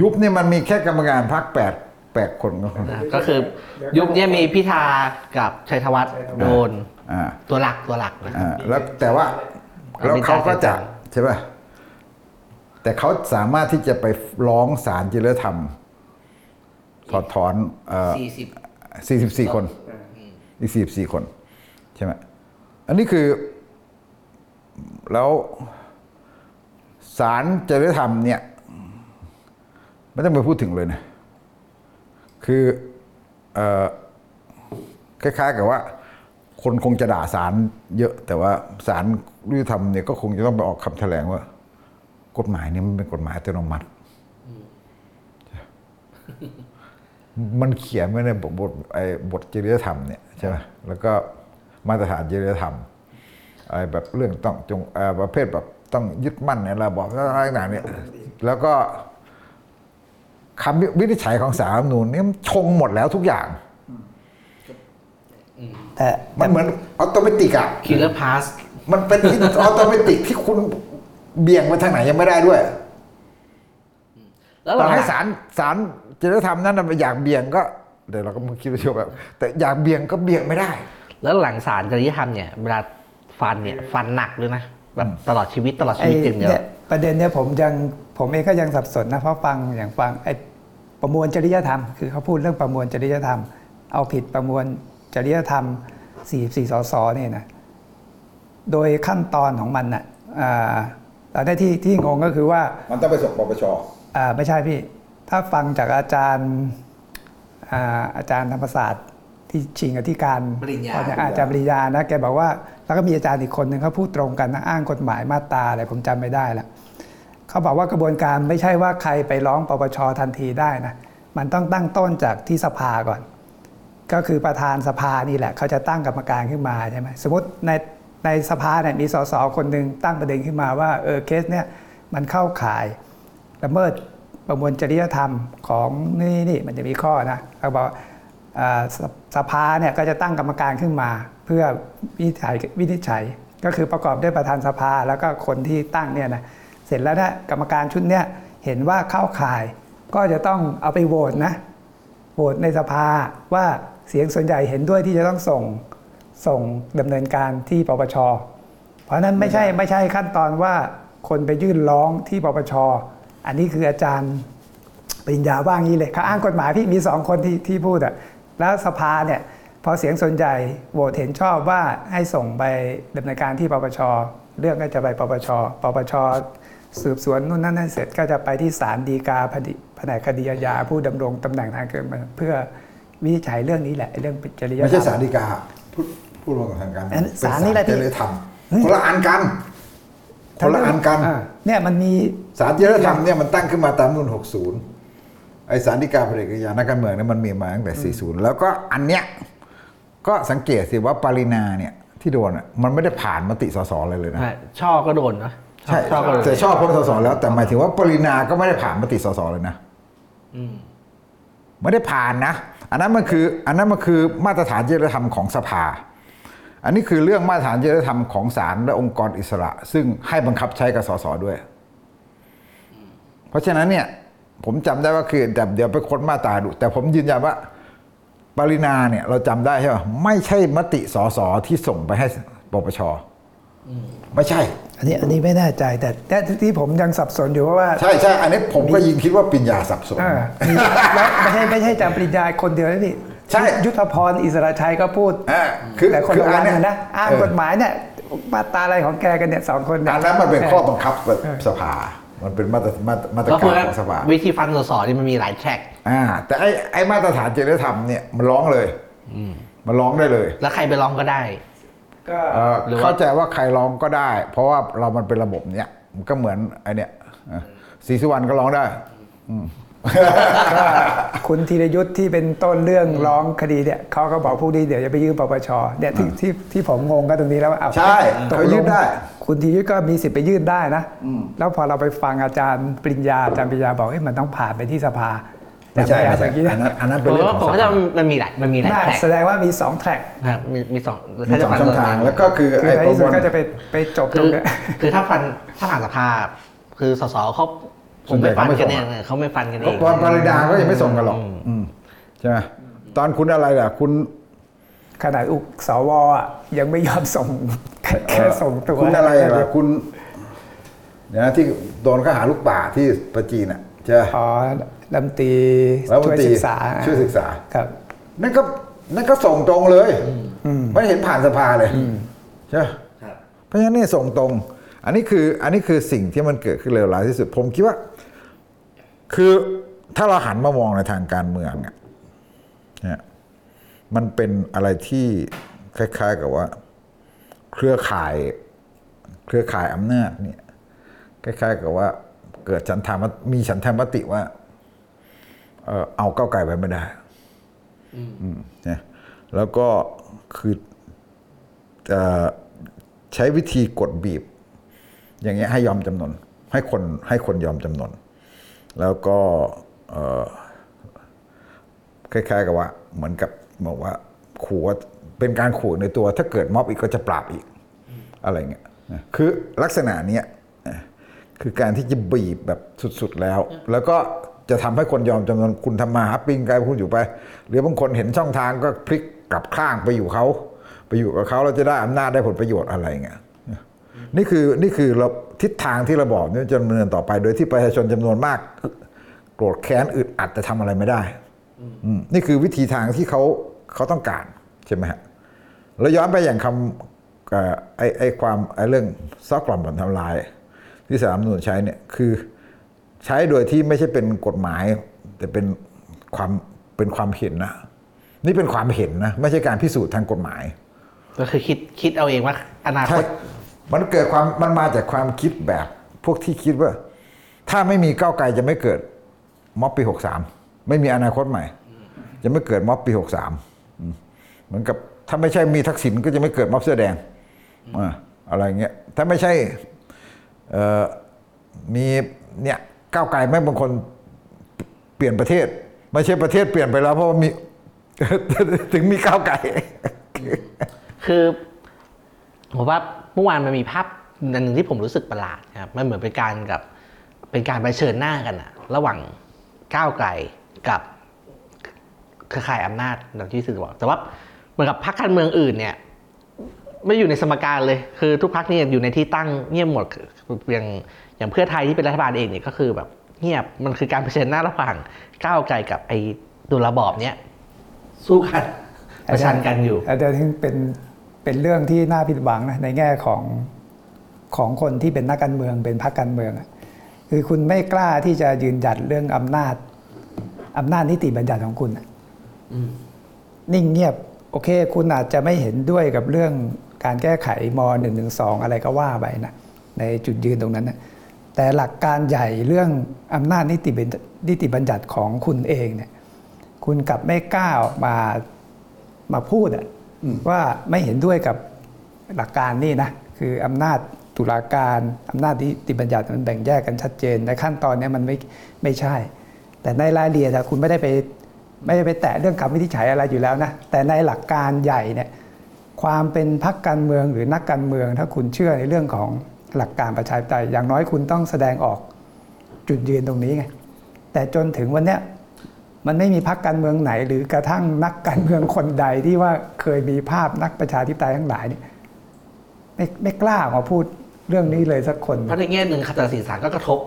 ยุบนี่มันมีแค่กรรมการพักแปดแปดคนก็นะก็คือ ยุคเนี้ยมีพิธากับชัยธวัฒน์โดนอ่าตัวหลักตัวหลักนะอ่าแล้วแต่ว่าเอาแล้วเป็นเขาก็การจัดจะการใช่ป่ะแต่เขาสามารถที่จะไปร้องศาลจริยธรรม ถอดถอนเอ่อสี่สิบ สี่สิบสี่คน อีกสี่สี่คน ใช่ไหมอันนี้คือ แล้วศาลจริยธรรมเนี่ยไม่ต้องไปพูดถึงเลยนะ คือเอ่อคล้ายๆกับว่า คนคงจะด่าศาลเยอะ แต่ว่าศาลยุติธรรมเนี่ยก็คงจะต้องไปออกคำแถลงว่า กฎหมายเนี่ยมันเป็นกฎหมายอัตโนมัติ มันเขียนไว้ในบทบทไอ้บทจริยธรรมเนี่ยใช่ไหมแล้วก็มาตรฐานจริยธรรมอะไรแบบเรื่องต้องจงเอ่อประเภทแบบต้องยึดมั่นในระบอบอะไรต่างๆเนี่ยแล้วก็คำวินิจฉัยของศาลรัฐธรรมนูญเนี่ยมันชงหมดแล้วทุกอย่างแต่มันเหมือน automatic อะ killer pass มันเป็น automatic ที่คุณเบี่ยงไปทางไหนยังไม่ได้ด้วยแล้วต่อเราให้ศาลศาล จริยธรรมนั้นน่ะอยากเบี่ยงก็เดี๋ยวเราก็มาคิดว่าแบบ แต่อยากเบี่ยงก็เบี่ยงไม่ได้ แล้วหลังศาลจริยธรรมเนี่ยเวลาฟันเนี่ยฟันหนักด้วยนะแบบตลอดชีวิตตลอดชีไอ้วิตจริงเดียวเนี่ยประเด็นเนี่ยผมยังผมเองก็ยังสับสนนะเพราะฟังอย่างฟังไอ้ประมวลจริยธรรม คือเขาพูดเรื่องประมวลจริยธรรม เอาผิดประมวลจริยธรรม 44สสเนี่ยนะโดยขั้นตอนของมันน่ะอ่าตอนนี้ที่ที่งงก็คือว่ามันต้องไปส่งปปชอ่าไม่ใช่พี่ ถ้าฟังจากอาจารย์อ่าอาจารย์ธรรมศาสตร์ที่ชิงอธิการปริญญาอาจารย์ปริญญานะแกบอกว่า แล้วก็มีอาจารย์อีกคนหนึ่งเขาพูดตรงกันนะอ้างกฎหมายมาตราอะไรผมจำไม่ได้ละเขาบอกว่ากระบวนการไม่ใช่ว่าใครไปร้องปปชทันทีได้นะมันต้องตั้งต้นจากที่สภาก่อน ก็คือประธานสภานี่แหละเขาจะตั้งกรรมการขึ้นมาใช่ไหมสมมติในในสภาเนี่ยมีสสคนหนึ่งตั้งประเด็นขึ้นมาว่าเออเคสเนี่ยมันเข้าข่ายละเมิด ประมวลจริยธรรมของนี่นี่มันจะมีข้อนะเขาบอกสสภาเนี่ยก็จะตั้งกรรมการขึ้นมา เพื่อวินิจฉัยวินิจฉัย ก็คือประกอบด้วยประธานสภาแล้วก็คนที่ตั้งเนี่ยนะเสร็จแล้วเนี่ยกรรมการชุดเนี่ยเห็นว่าเข้าข่ายก็จะต้องเอาไปโหวตนะโหวตในสภาว่าเสียงส่วนใหญ่เห็นด้วยที่จะต้องส่งส่งดำเนินการที่ปปช เพราะนั้นไม่ใช่ไม่ใช่ขั้นตอนว่าคนไปยื่นร้องที่ปปช อันนี้คืออาจารย์ปริญญาว่างี้เลยเขาอ้างกฎหมายพี่มีสองคนที่ที่พูดอะแล้วสภาเนี่ยพอเสียงส่วนใหญ่โหวตเห็นชอบว่าให้ส่งไปดำเนินการที่ปปชเรื่องก็จะไปปปชปปชสืบสวนนู่นนั่นนั่นเสร็จก็จะไปที่ศาลฎีกาแผนแผนกคดีอาญาผู้ดำรงตำแหน่งทางการเมืองเพื่อวินิจฉัยเรื่องนี้แหละเรื่องจริยธรรมไม่ใช่ศาลฎีกาพูดพูดมากับทางการอันศาลนี่แหละเป็พี่จริยธรรมคนละอันกัน คนละอันกันาเนี่ยมันมีศาลจริยธรรมเนี่ยมันตั้งขึ้นมาตามรัฐธรรมนูล60 ไอสารดิกาเผด็จการนักการเมืองเนี่ยมันมีมาตั้งแต่ 40 แล้วก็อันเนี้ยก็สังเกตสิว่าปรินาเนี่ยที่โดนอะมันไม่ได้ผ่านมติสสอะไรเลยนะช่อก็โดนนะใช่ช่อก็โดนแต่ชอบพ้นสสแล้ว แต่หมายถึงว่าปรินาก็ไม่ได้ผ่านมติสสเลยนะไม่ได้ผ่านนะ อันนั้นมันคือ อันนั้นมันคือมาตรฐานจริยธรรมของสภา อันนี้คือเรื่องมาตรฐานจริยธรรมของศาลและองค์กรอิสระ ซึ่งให้บังคับใช้กับสสด้วย เพราะฉะนั้นเนี่ย ผมจำได้ว่าคือแต่เดี๋ยวไปค้นมาตราดู แต่ผมยืนยันว่าปรินาเนี่ย เราจำได้ใช่ไหมไม่ใช่มติสสที่ส่งไปให้ปปชไม่ใช่ อันนี้อันนี้ไม่แน่ใจแต่แต่ที่ผมยังสับสนอยู่เพราะว่า ใช่ใช่อันนี้ผมก็ยิงคิดว่าปริญญาสับสนเออมีแล้วไม่ใช่ไม่ใช่จำปริญญาคนเดียวนะพี่ ใช่ยุทธพรอิสระชัยก็พูดอ่าคือแต่คนคือละอัวันนเนี้ยนะนะอ้างเออกฎหมายเนี่ยมาตราอะไรของแกกันเนี่ยสองคนเนี่ยอันนั้นมันเป็นข้อบังคับสภา มันเป็นมาตรมาตรมาตรก็กาคือรของสภาวิธีฟันสสนี่มันมีหลายแทร็กอ่า แต่ไอ้ไอ้มาตรฐานจริยธรรมเนี่ยมันร้องเลยมันร้องได้เลย แล้วใครไปร้องก็ได้ก็เอ่อหรือว่าเข้าใจว่าใครร้องก็ได้ เพราะว่าเรามันเป็นระบบเนี้ยมันก็เหมือนไอเนี้ยอะศรีสุวรรณก็ร้องได้ คุณธีรยุทธ์ที่เป็นต้นเรื่องร้องคดีเนี่ยเขาก็บอกพวกนี้เดี๋ยวจะไปยื่นปปชเนี่ยที่ที่ที่ผมงงก็ตรงนี้แล้วว่าอ้าวใช่ตกเขาลยื่งนได้ คุณธีรยุทธ์ก็มีสิทธิ์ไปยื่นได้นะแล้วพอเราไปฟังอาจารย์ปริญญาอาจารย์ปริญญาบอกให้ยมันต้องผ่านไปที่สภาไม่ใช่แต่ไม่ใช่เมื่อกี้อันนะนั้นอันนั้นผเป็นมเรื่องว่าของผมสว่าจะภามันมีหลายมันมีหลายน่าแทร็กแสดงว่ามีสองแทร็กนะครับมีมีสองมีสองช่องทางแล้วก็คือคือไอ้ในประที่สุมดวลก็จะไปไปจบตคืรงอเนี้ยคือถ้าฟันถ้าผ่านสภาคือสสเขา ผมไม่ฟันกันเองเขาไม่ฟันกันเองตอนปริดาก็ยังไม่ส่งกันหรอกอืมใช่ไหมตอนคุณอะไรล่ะ คุณขนาดอุกสวอะยังไม่ยอมส่งแค่แค่ส่งตัวคุณอะไรล่ะคุณเดี๋ยวนะที่โดนข้อหาลูกป่าที่ประจีนอะใช่ไหมอ๋อลำตรีแล้วมช่วยนตรีศึกษาช่วยศึกษาครับ นั่นก็นั่นก็ส่งตรงเลยไม่เห็นผ่านสภาเลยใช่ไหมครับเพราะฉะนั้นเนี่ยส่งตรง อันนี้คืออันนี้คือสิ่งที่มันเกิดขึ้นเลวร้ายที่สุด ผมคิดว่า คือถ้าเราหันมามองในทางการเมืองอะเนี่ยมันเป็นอะไรที่คล้ายๆกับว่า เครือข่าย เครือข่ายอำนาจเนี่ยคล้ายๆกับว่า เกิดฉันทามติมีฉันทามติว่าเออเอาก้าวไกลไปไม่ได้อืมเนี่ยแล้วก็คือเอ่อใช้วิธีกดบีบ อย่างเงี้ยให้ยอมจำนนให้คนให้คนยอมจำนน แล้วก็เอ่อคล้ายๆกับว่าเหมือนกับบอกว่าขู่ว่าเป็นการขู่ในตัว ถ้าเกิดม็อบอีกก็จะปราบอีกอะไรเงี้ยนะคือลักษณะเนี้ยนะคือการที่จะบีบแบบสุดๆแล้ว แล้วก็จะทำให้คนยอมจำนวนคุณทำมาหาปิ้งไกลคุณอยู่ไป หรือบางคนเห็นช่องทางก็พลิกกลับข้างไปอยู่เขา ไปอยู่กับเขาเราจะได้อำนาจได้ผลประโยชน์อะไรเงี้ย นี่คือนี่คือเราทิศทางที่ระบอบนี้จะดำเนินต่อไปโดยที่ประชาชนจำนวนมาก โกรธแค้นอึดอัดแต่ทำอะไรไม่ได้อืมนี่คือวิธีทางที่เขาเขาต้องการใช่ไหมฮะแล้วย้อนไปอย่างคำเอ่อไอ้ไอ้ความไอ้เรื่องซอกกล่อมบ่อนทำลาย ที่สารรัฐธรรมนูญใช้เนี่ยคือใช้โดยที่ไม่ใช่เป็นกฎหมาย แต่เป็นความเป็นความเห็นนะ นี่เป็นความเห็นนะ ไม่ใช่การพิสูจน์ทางกฎหมาย ก็คือคิดคิดเอาเองว่า อนาคใช่ต มันเกิดความมันมาจากความคิดแบบพวกที่คิดว่า ถ้าไม่มีก้าวไกลจะไม่เกิดม็อบปีหกสามไม่มีอนาคตใหม่ จะไม่เกิดม็อบปีหกสามเหมือนกับถ้าไม่ใช่มีทักษิณก็จะไม่เกิดม็อบเสื้อแดงอะไรเงี้ยถ้าไม่ใช่มีเนี่ยก้าวไกลแม่บางคนเปลี่ยนประเทศ ไม่ใช่ประเทศเปลี่ยนไปแล้ว เพราะว่ามีถึงมีก้าวไกลคือผมว่า เมื่อวานมันมีภาพอันหนึ่งที่ผมรู้สึกประหลาดนะครับมันเหมือนเป็นการกับเป็นการไปเผชิญหน้ากันอะระหว่างก้าวไกลกับเครือข่ายอำนาจอย่างที่สื่อบอกแต่ว่าเหมือนกับพรรคการเมืองอื่นเนี่ยไม่อยู่ในสมการเลย คือทุกพรรคเนี่ยอยู่ในที่ตั้งเงียบหมดอย่างอย่างเพื่อไทยที่เป็นรัฐบาลเองเนี่ยก็คือแบบเงียบมันคือการเผชิญหน้าระหว่างก้าวไกลกับไอ้ตัวระบอบเนี้ยสู้กันประชันกันอยู่แต่ถึงเป็น เป็นเรื่องที่น่าผิดหวังนะในแง่ของของคนที่เป็นนักการเมืองเป็นพรรคการเมืองอะคือคุณไม่กล้าที่จะยืนหยัดเรื่องอำนาจอำนาจนิติบัญญัติของคุณอะนิ่งเงียบ โอเค คุณอาจจะไม่เห็นด้วยกับเรื่องการแก้ไขม .112 อะไรก็ว่าไปนะในจุดยืนตรงนั้นนะแต่แต่หลักการใหญ่เรื่องอำนาจนิติบัญญัตินิติบัญญัติของคุณเองเนี่ย คุณกลับไม่กล้าออกมามาพูดอะ ว่าไม่เห็นด้วยกับหลักการนี่นะ คืออำนาจตุลาการอำนาจนิติบัญญัติมันแบ่งแยกกันชัดเจน ในขั้นตอนนี้มันไม่ไม่ใช่ แต่ในรายละเอียดะคุณไม่ได้ไปไม่ได้ไปแตะเรื่องคำวินิจฉัยอะไรอยู่แล้วนะแต่ในหลักการใหญ่เนี่ยความเป็นพรรคการเมืองหรือนักการเมือง ถ้าคุณเชื่อในเรื่องของหลักการประชาธิปไตยอย่างน้อยคุณต้องแสดงออกจุดยืนตรงนี้ไงแต่จนถึงวันเนี้ย มันไม่มีพรรคการเมืองไหน หรือกระทั่งนักการเมืองคนใดที่ว่าเคยมีภาพนักประชาธิปไตยทั้งหลายเนี่ยไม่ไม่กล้าออกมาพูดเรื่องนี้เลยสักคนเพราะในแง่หนึ่งคำตัดสินศาลก็กระทบ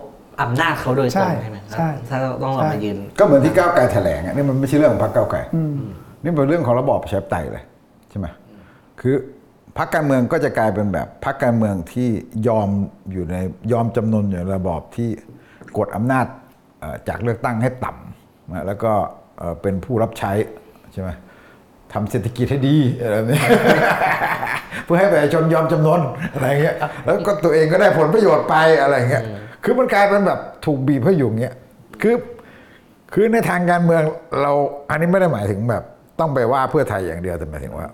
อำนาจเขาโดยตรงใช่ใช่ไหมครับใช่ถ้าต้องเรามายืน ก็เหมือนที่ก้าวไกลแถลงอะนี่มันไม่ใช่เรื่องของพรรคก้าวไกลนี่เป็นเรื่องของระบอบประชาธิปไตยเลยใช่ไหมคือพรรคการเมืองก็จะกลายเป็นแบบพรรคการเมืองที่ยอมอยู่ในยอมจำนนอยู่ในระบอบที่กดอำนาจเอ่อจากเลือกตั้งให้ต่ำ นะแล้วก็เอ่อเป็นผู้รับใช้ใช่ไหมทำเศรษฐกิจให้ดีอะไรแบบนี้เพื่อให้ประชาชนยอมจำนนอะไรเงี้ยแล้วก็ตัวเองก็ได้ผลประโยชน์ไปอะไรเงี้ยคือมันกลายเป็นแบบถูกบีบให้อยู่อย่างเงี้ยคือคือในทางการเมืองเราอันนี้ไม่ได้หมายถึงแบบ ต้องไปว่าเพื่อไทยอย่างเดียวแต่หมายถึงว่า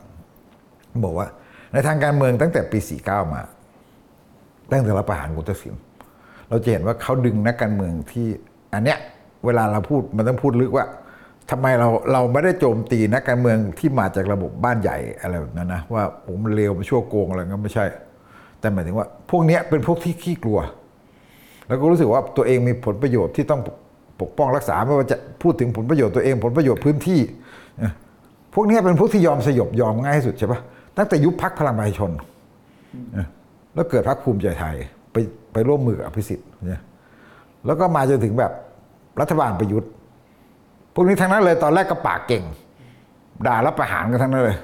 บอกว่า ในทางการเมืองตั้งแต่ปี 49 มา ตั้งแต่รัฐประหารคุณทักษิณเราจะเห็นว่าเขาดึงนักการเมืองที่อันเนี้ย เวลาเราพูดมันต้องพูดลึกว่าทำไมเราเราไม่ได้โจมตีนักการเมืองที่มาจากระบบบ้านใหญ่อะไรแบบนั้นนะว่าผมเลวมันชั่วโกงอะไรก็ไม่ใช่ แต่หมายถึงว่า พวกนี้เป็นพวกที่ขี้กลัว แล้วก็รู้สึกว่าตัวเองมีผลประโยชน์ที่ต้องปกป้องรักษาไม่ว่าจะพูดถึงผลประโยชน์ตัวเองผลประโยชน์พื้นที่ พวกนี้เป็นพวกที่ยอมสยบยอมง่ายที่สุดใช่ปะตั้งแต่ยุบพักพลังประชาชนแล้วเกิดพักภูมิใจไทยไปไปร่วมมือกับอภิสิทธิ์เนี่ยแล้วก็มาจนถึงแบบ รัฐบาลประยุทธ์พวกนี้ทั้งนั้นเลยตอนแรกก็ปากเก่ง ด่ารับประหารกันทั้งนั้นเลย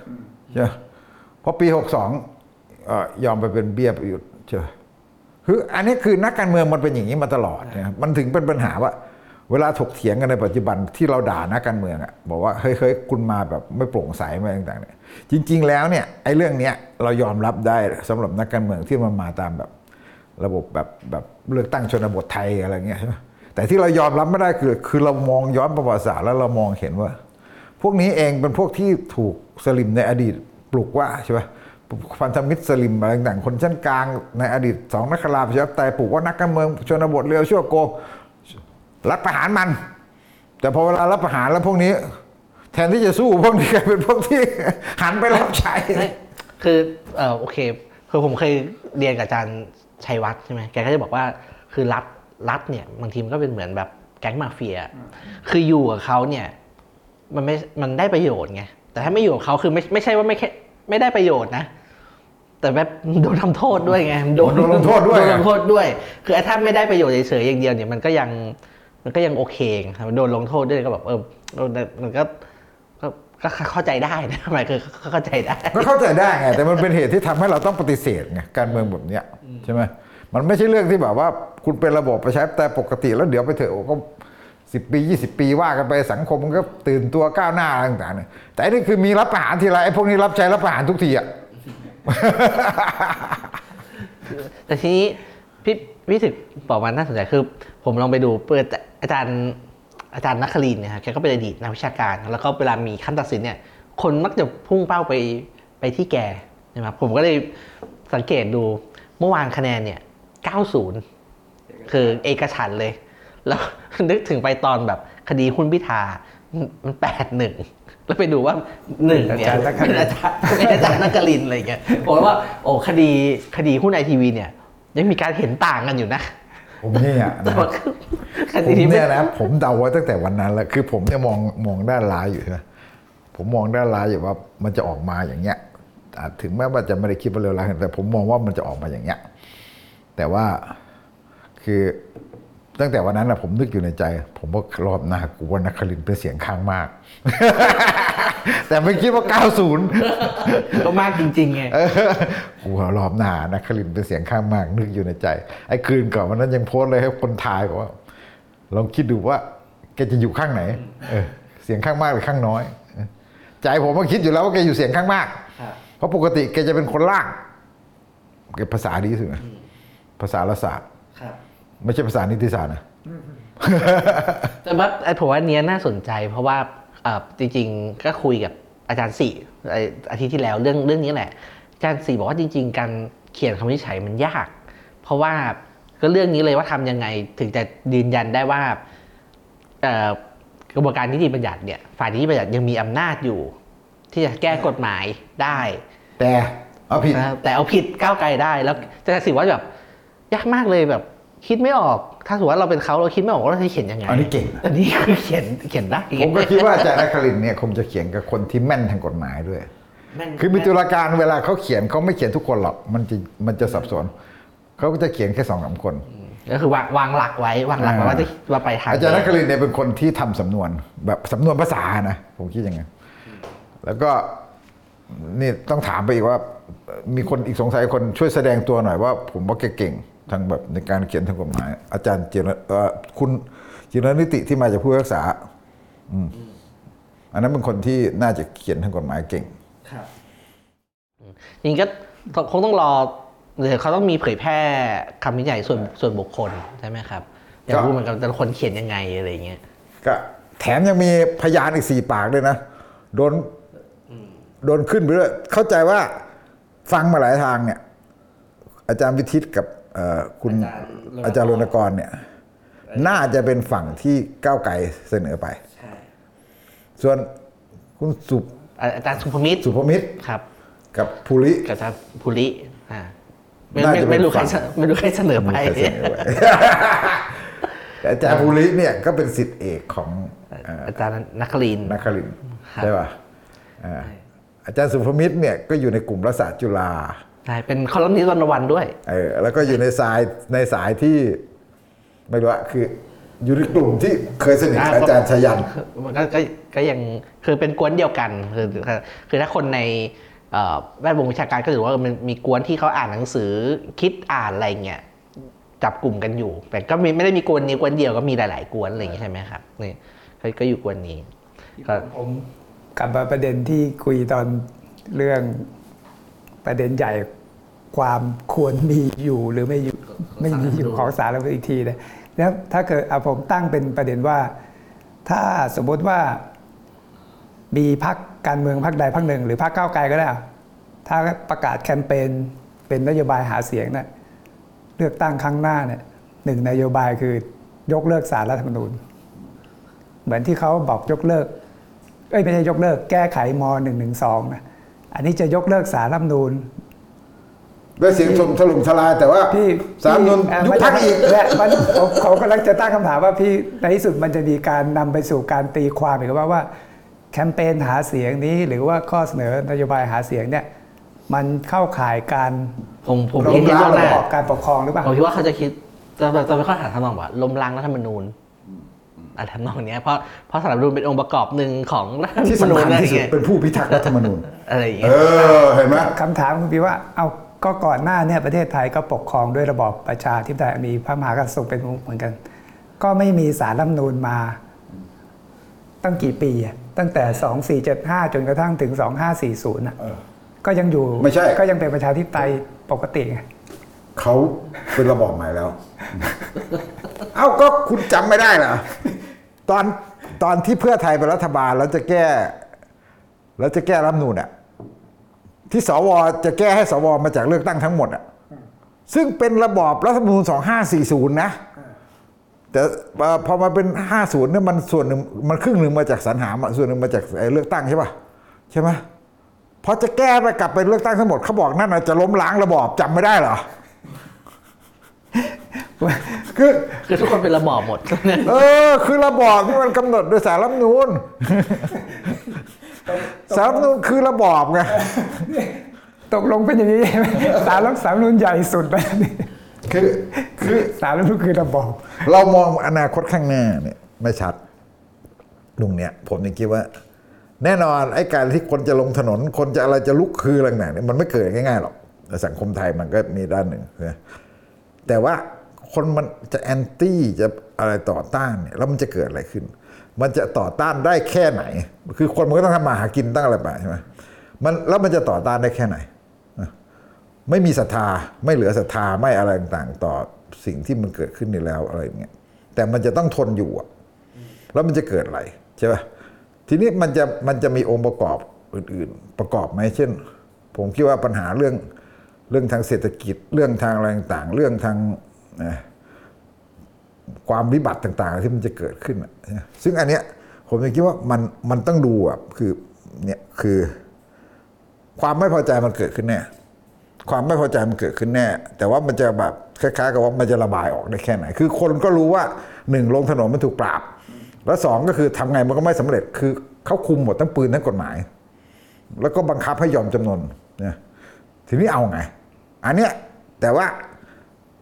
ใช่ไหมพอปีหกสองยอมไปเป็นเบี้ยประยุทธ์ใช่คืออันนี้คือนักการเมืองมันเป็นอย่างนี้มาตลอดนะมันถึงเป็นปัญหาว่า เวลาถกเถียงกันในปัจจุบันที่เราด่านักการเมืองอะบอกว่าเฮ้ยเฮ้ยคุณมาแบบไม่โปร่งใสไม่ต่างๆเนี่ยจริง ๆ แล้วเนี่ยไอ้เรื่องเนี้ยเรายอมรับได้สำหรับนักการเมืองที่มันมาตามแบบ ระบบแบบแบบเลือกตั้งชนบทไทยอะไรเงี้ยใช่ไหม แต่ที่เรายอมรับไม่ได้คือ คือเรามองย้อนประวัติศาสตร์แล้วเรามองเห็นว่า พวกนี้เองเป็นพวกที่ถูกสลิมในอดีตปลุกว่าใช่ไหมพันธมิตรสลิมอะไรต่างคนชั้นกลางในอดีตสองนักขราประชาธิปไตยปลุกว่านักการเมืองชนบทเร็วชั่วโกงรัฐประหารมัน แต่พอเวลารับประหารแล้วพวกนี้ แทนที่จะสู้พวกนี้กลายเป็นพวกที่หันไปรับใช้คือเออโอเคคือผมเคยเรียนกับอาจารย์ชัยวัฒน์ใช่ไหมแกก็จะบอกว่าคือรัฐ รัฐเนี่ยบางทีมันก็เป็นเหมือนแบบแก๊งมาเฟีย คืออยู่กับเขาเนี่ยมันไม่มันได้ประโยชน์ไงแต่ถ้าไม่อยู่กับเขาคือไม่ไม่ใช่ว่าไม่แค่ไม่ได้ประโยชน์นะ แต่แบบโดนทำโทษด้วยไงโดนโดนลงโทษด้วยโดนลงโทษด้วย คือไอ้ถ้าไม่ได้ประโยชน์เฉยๆอย่างเดียวเนี่ยมันก็ยังมันก็ยังโอเคครับโดนลงโทษด้วยก็แบบเออเออมันก็ก็ก็เข้าใจได้นะหมายคือเข้าใจได้ก็เข้าใจได้ไงแต่มันเป็นเหตุที่ทำให้เราต้องปฏิเสธไงการเมืองแบบเนี้ยใช่ไหม มันไม่ใช่เรื่องที่แบบว่าคุณเป็นระบบประชาธิปไตยปกติ แล้วเดี๋ยวไปเถอะก็สิบปียี่สิบปีว่ากันไปสังคมมันก็ตื่นตัวก้าวหน้าต่างๆเนี่ยแต่อันนี่คือมีรับประหารทีไรไอ้พวกนี้รับใช้รับประหารทุกทีอะแต่ทีนี้พี่พี่ถึกบอกมาน่าสนใจคือ ผมลองไปดูเปิดอาจารย์อาจารย์นักคลินเนี่ยครับแกก็เป็นอดีตนักวิชาการ แล้วก็เวลามีขั้นตัดสินเนี่ย คนมักจะพุ่งเป้าไปไปที่แกนะครับผมก็เลยสังเกตดูเมื่อวานคะแนนเนี่ย 90 คือเอกฉันท์เลย แล้วนึกถึงไปตอนแบบคดีหุ้นพิธามันแปดหนึ่งแล้วไปดูว่าหนึ่งเนี่ยอาจารย์นักคลิเป็นนทร์อาจารย์เป็นอาจารย์นักกลินทร์อะไรอย่างเงี้ยผมว่าโอ้คดีคดีหุ้นไอทีวีเนี่ย ยังมีการเห็นต่างกันอยู่นะ ผมเนี่ยแต่นะว่าคือคผมดีนี้ไม่เนี่ยนะผมเดาไว้ตั้งแต่วันนั้นแล้วคือผมเนี่ยมองมองด้านร้ายอยู่ใช่ไหมผมมองด้านร้ายอยู่ว่ามันจะออกมาอย่างเงี้ยอาจถึงแม้ว่าจะไม่ได้คิดว่าเลวร้ายแต่ผมมองว่ามันจะออกมาอย่างเงี้ย แต่ว่าคือตั้งแต่วันนั้นนะผมนึกอยู่ในใจ ผมว่ารอบหน้ากูว่านักคลินทร์เป็นเสียงข้างมาก แต่ไม่คิดว่า 90 ก็มากจริงๆไงเออกูว่ารอบหน้านักคลินทร์เป็นเสียงข้างมาก นึกอยู่ในใจ ไอ้คืนก่อนวันนั้นยังโพสต์เลยให้คนทายบอกว่าลองคิดดูว่าแกจะอยู่ข้างไหนเออเสียงข้างมากหรือข้างน้อยเออใจผมก็คิดอยู่แล้วว่าแกอยู่เสียงข้างมากครับเพราะปกติแกจะเป็นคนล่างแกภาษาดีที่สุดนะ ภาษาละศาสตร์ครับไม่ใช่ภาษานิติศาสตร์นะแต่ว่าไอ้ผมว่าอันเนี้ยน่าสนใจ เพราะว่าเอ่อจริง ๆ ก็คุยกับอาจารย์สี่ไอ้อาทิตย์ที่แล้วเรื่องเรื่องนี้แหละ อาจารย์สี่บอกว่าจริง ๆ การเขียนคำวินิจฉัยมันยาก เพราะว่าก็เรื่องนี้เลยว่าทำยังไงถึงจะยืนยันได้ว่าเอ่อกระบวนการนิติบัญญัติเนี่ยฝ่ายนิติบัญญัติยังมีอำนาจอยู่ ที่จะแก้กฎหมายได้ แต่เอาผิดนะครับแต่เอาผิดก้าวไกลได้แล้วอาจารย์สี่ว่าแบบ ยากมากเลยแบบคิดไม่ออก ถ้าสมมติว่าเราเป็นเขาเราคิดไม่ออกว่าเราจะเขียนยังไง อันนี้เก่งอันนี้คือเขียนเขียนได้ผมก็คิดว่าอาจารย์นครินทร์เนี่ยคงจะเขียนกับคนที่แม่นทางกฎหมายด้วยแม่นคือมีตุลาการเวลาเขาเขียนเขาไม่เขียนทุกคนหรอกมันจะมันจะสับสนเขาก็จะเขียนแค่สองสามคนก็คือวางวางหลักไว้วางหลักไว้ว่าจะว่าไปทางอาจารย์นครินทร์เนี่ยเป็นคนที่ทำสำนวนแบบสำนวนภาษานะผมคิดอย่างนั้นแล้วก็นี่ต้องถามไปอีกว่า มีคนอีกสงสัยคนช่วยแสดงตัวหน่อยว่า ผมว่าแกเก่ง ทางแบบในการเขียนทางกฎหมาย อาจารย์เจรเอ่อคุณจิรนิติที่มาจากผู้พิพากษาอืมอันนั้นเป็นคนที่น่าจะเขียนทางกฎหมายเก่งครับจริงๆก็คงต้องรอเดี๋ยวเขาต้องมีเผยแพร่คำวินิจฉัยส่วนส่วนบุคคลใช่ไหมครับอยากก็รู้เหมือนกันแต่ละคนเขียนยังไงอะไรอย่างเงี้ยก็แถมยังมีพยานอีกสี่ปากด้วยนะโดนโดนขึ้นไปด้วยเข้าใจว่าฟังมาหลายทางเนี่ย อาจารย์วิทิตกับเอ่อ คุณอาจารย์รณกรเนี่ย น่าจะเป็นฝั่งที่ก้าวไกลเสนอไปใช่ส่วนคุณสุอาจารย์สุภมิตรสุภมิตรครับ กับภูริกับอาจารย์ภูริอ่าไม่น่าไม่จะเป็นไม่รู้ใครฝั่งเสไม่รู้ใครเสนอไปใครเสนอไว้แต่อาจารย์ภูริเนี่ยก็เป็นสิทธิเอกของเอ่ออาจารย์นักลินทร์นักครินทร์ครับใช่ป่ะอ่าอาจารย์สุภมิตรเนี่ยก็อยู่ในกลุ่มรัฐศาสตร์จุฬา ใช่เป็นคอลัมนิสต์วันวันด้วยเออแล้วก็อยู่ในสายในสายที่ไม่รู้อะคืออยู่ในกลุ่มที่เคยสนิทกับอ่าอาจารย์ชยันมันก็ก็ก็ยังคือเป็นกวนเดียวกันคือคือคือถ้าคนในเอ่อแวดวงวิชาการก็ถือว่ามันมีกวนที่เขาอ่านหนังสือคิดอ่านอะไรเงี้ยจับกลุ่มกันอยู่ แต่ก็มีไม่ได้มีกวนนี้กวนเดียวก็มีหลาย ๆ กวนอะไรอย่างงี้ใช่ไหมครับนี่ก็ก็อยู่กวนนี้ก็ผมกลับมาประเด็นที่คุยตอนเรื่อง ประเด็นใหญ่ความควรมีอยู่หรือไม่อยู่ไม่มีอยู่ของสารรัฐธรรมนูญอีกทีนะแล้วถ้าเกิดเอาผมตั้งเป็นประเด็นว่า ถ้าสมมติว่า มีพักการเมืองพักใดพักหนึ่ง หรือพักก้าวไกลก็ได้อะถ้าประกาศแคมเปญเป็นนโยบายหาเสียงเนะ่ยเลือกตั้งครั้งหน้าเนี่ยหนึ่งนโยบายคือยกเลิกสารรัฐธรรมนูญ เหมือนที่เขาบอกยกเลิก เอ้ยไม่ใช่ยกเลิก แก้ไขม .112 นะ อันนี้จะยกเลิกสารรัฐธรรมนูญด้วยเสียงชมถล่มทลายแต่ว่าพี่สามนุนพี่ยุบไม่พักอีกและมันผมเขากำลังจะตั้งคำถามว่าพี่ในที่สุดมันจะมีการนำไปสู่การตีความอีกว่าว่าแคมเปญหาเสียงนี้หรือว่าข้อเสนอนโยบายหาเสียงเนี่ยมันเข้าข่ายการผมผมล้มคิดที่ล้างล่วงหระน้าบอบการปกครองหรือเปล่าผมคิดว่าเขาจะคิดจะจะไม่ค่อยหาทำนองว่าล้มล้างรัฐธรรมนูญ อะไรทำนองเนี้ยเพราะเพราะสารรัฐธรรมนูญเป็นองค์ประกอบหนึ่งของรัฐธรรที่มนูสำญคัญอะไรที่สุดเงี้ยเป็นผู้พิทักษ์รัฐธรรมนูญอะไรอย่างเอเงี้ยอเห็นไหมคำถามคุณพี่ว่าเอาก็ก่อนหน้าเนี่ยประเทศไทยก็ปกครองด้วยระบอบประชาธิปไตยมีพระมหากษัตริย์เป็นประมุขเหมือนกัน ก็ไม่มีสารรัฐธรรมนูญมา ตั้งกี่ปีอะตั้งแต่ 2475 จนกระทั่งถึง 2540น่ะเออก็ยังอยู่ไม่ใช่ก็ยังเป็นประชาธิปไตยปกติไงเขาเป็นระบอบใหม่แล้ว เอ้าก็คุณจำไม่ได้เหรอ ตอนตอนที่เพื่อไทยเป็นรัฐบาลแล้วจะแก้แล้วจะแก้รัฐธรรมนูญอะที่สวจะแก้ให้สวมาจากเลือกตั้งทั้งหมดอะซึ่งเป็นระบอบรัฐธรรมนูญ2540 นะ แต่เอ่อพอมาเป็น 50เนี่ยมันส่วนหนึ่งมันครึ่งหนึ่งมาจากสรรหาส่วนหนึ่งมาจากไอ้เลือกตั้งใช่ป่ะใช่ไหมพอจะแก้ไปกลับไปเลือกตั้งทั้งหมดเขาบอกนั่นน่ะจะล้มล้างระบอบจำไม่ได้เหรอ คือคือทุกคนเป็นระบอบหมด เออ คือระบอบที่มันกำหนดโดยสารรัฐธรรมนูญสารรัฐธรรมนูญคือระบอบไงตกลงเป็นอย่างนี้ใช่ไหมสารรัฐสารรัฐธรรมนูญใหญ่สุดไปคือคือสารรัฐธรรมนูญคือระบอบเรามองอนาคตข้างหน้าเนี่ยไม่ชัดลุงเนี่ย ผมยังคิดว่า แน่นอนไอ้การที่คนจะลงถนน คนจะอะไรจะลุกคืออะไรต่างๆเนี่ยมันไม่เกิดง่ายๆหรอกแต่สังคมไทยมันก็มีด้านหนึ่งนะแต่ว่า คนมันจะแอนตี้จะอะไรต่อต้านเนี่ยแล้วมันจะเกิดอะไรขึ้น มันจะต่อต้านได้แค่ไหน คือคนมันก็ต้องทำมาหากินตั้งอะไรไปใช่ไหมมันแล้วมันจะต่อต้านได้แค่ไหน ไม่มีศรัทธาไม่เหลือศรัทธาไม่อะไรต่างๆ ต่อสิ่งที่มันเกิดขึ้นนี่แล้วอะไรเงี้ยแต่มันจะต้องทนอยู่แล้วมันจะเกิดอะไรใช่ป่ะทีนี้มันจะมันจะมีองค์ประกอบอื่น ๆ ประกอบไหมเช่น ผมคิดว่าปัญหาเรื่องเรื่องทางเศรษฐกิจเรื่องทางอะไรต่างๆ เรื่องทาง นะความวิบัติต่างๆ ที่มันจะเกิดขึ้น ซึ่งอันเนี้ยผมยังคิดว่ามันมันต้องดูอะคือเนี่ยคือ ความไม่พอใจมันเกิดขึ้นแน่ความไม่พอใจมันเกิดขึ้นแน่ แต่ว่ามันจะแบบคล้ายๆกับว่ามันจะระบายออกได้แค่ไหน คือคนก็รู้ว่าหนึ่งลงถนนมันถูกปราบ แล้วสองก็คือทำไงมันก็ไม่สำเร็จคือเขาคุมหมดทั้งปืนทั้งกฎหมาย แล้วก็บังคับให้ยอมจำนนเนี่ยทีนี้เอาไง อันเนี้ยแต่ว่า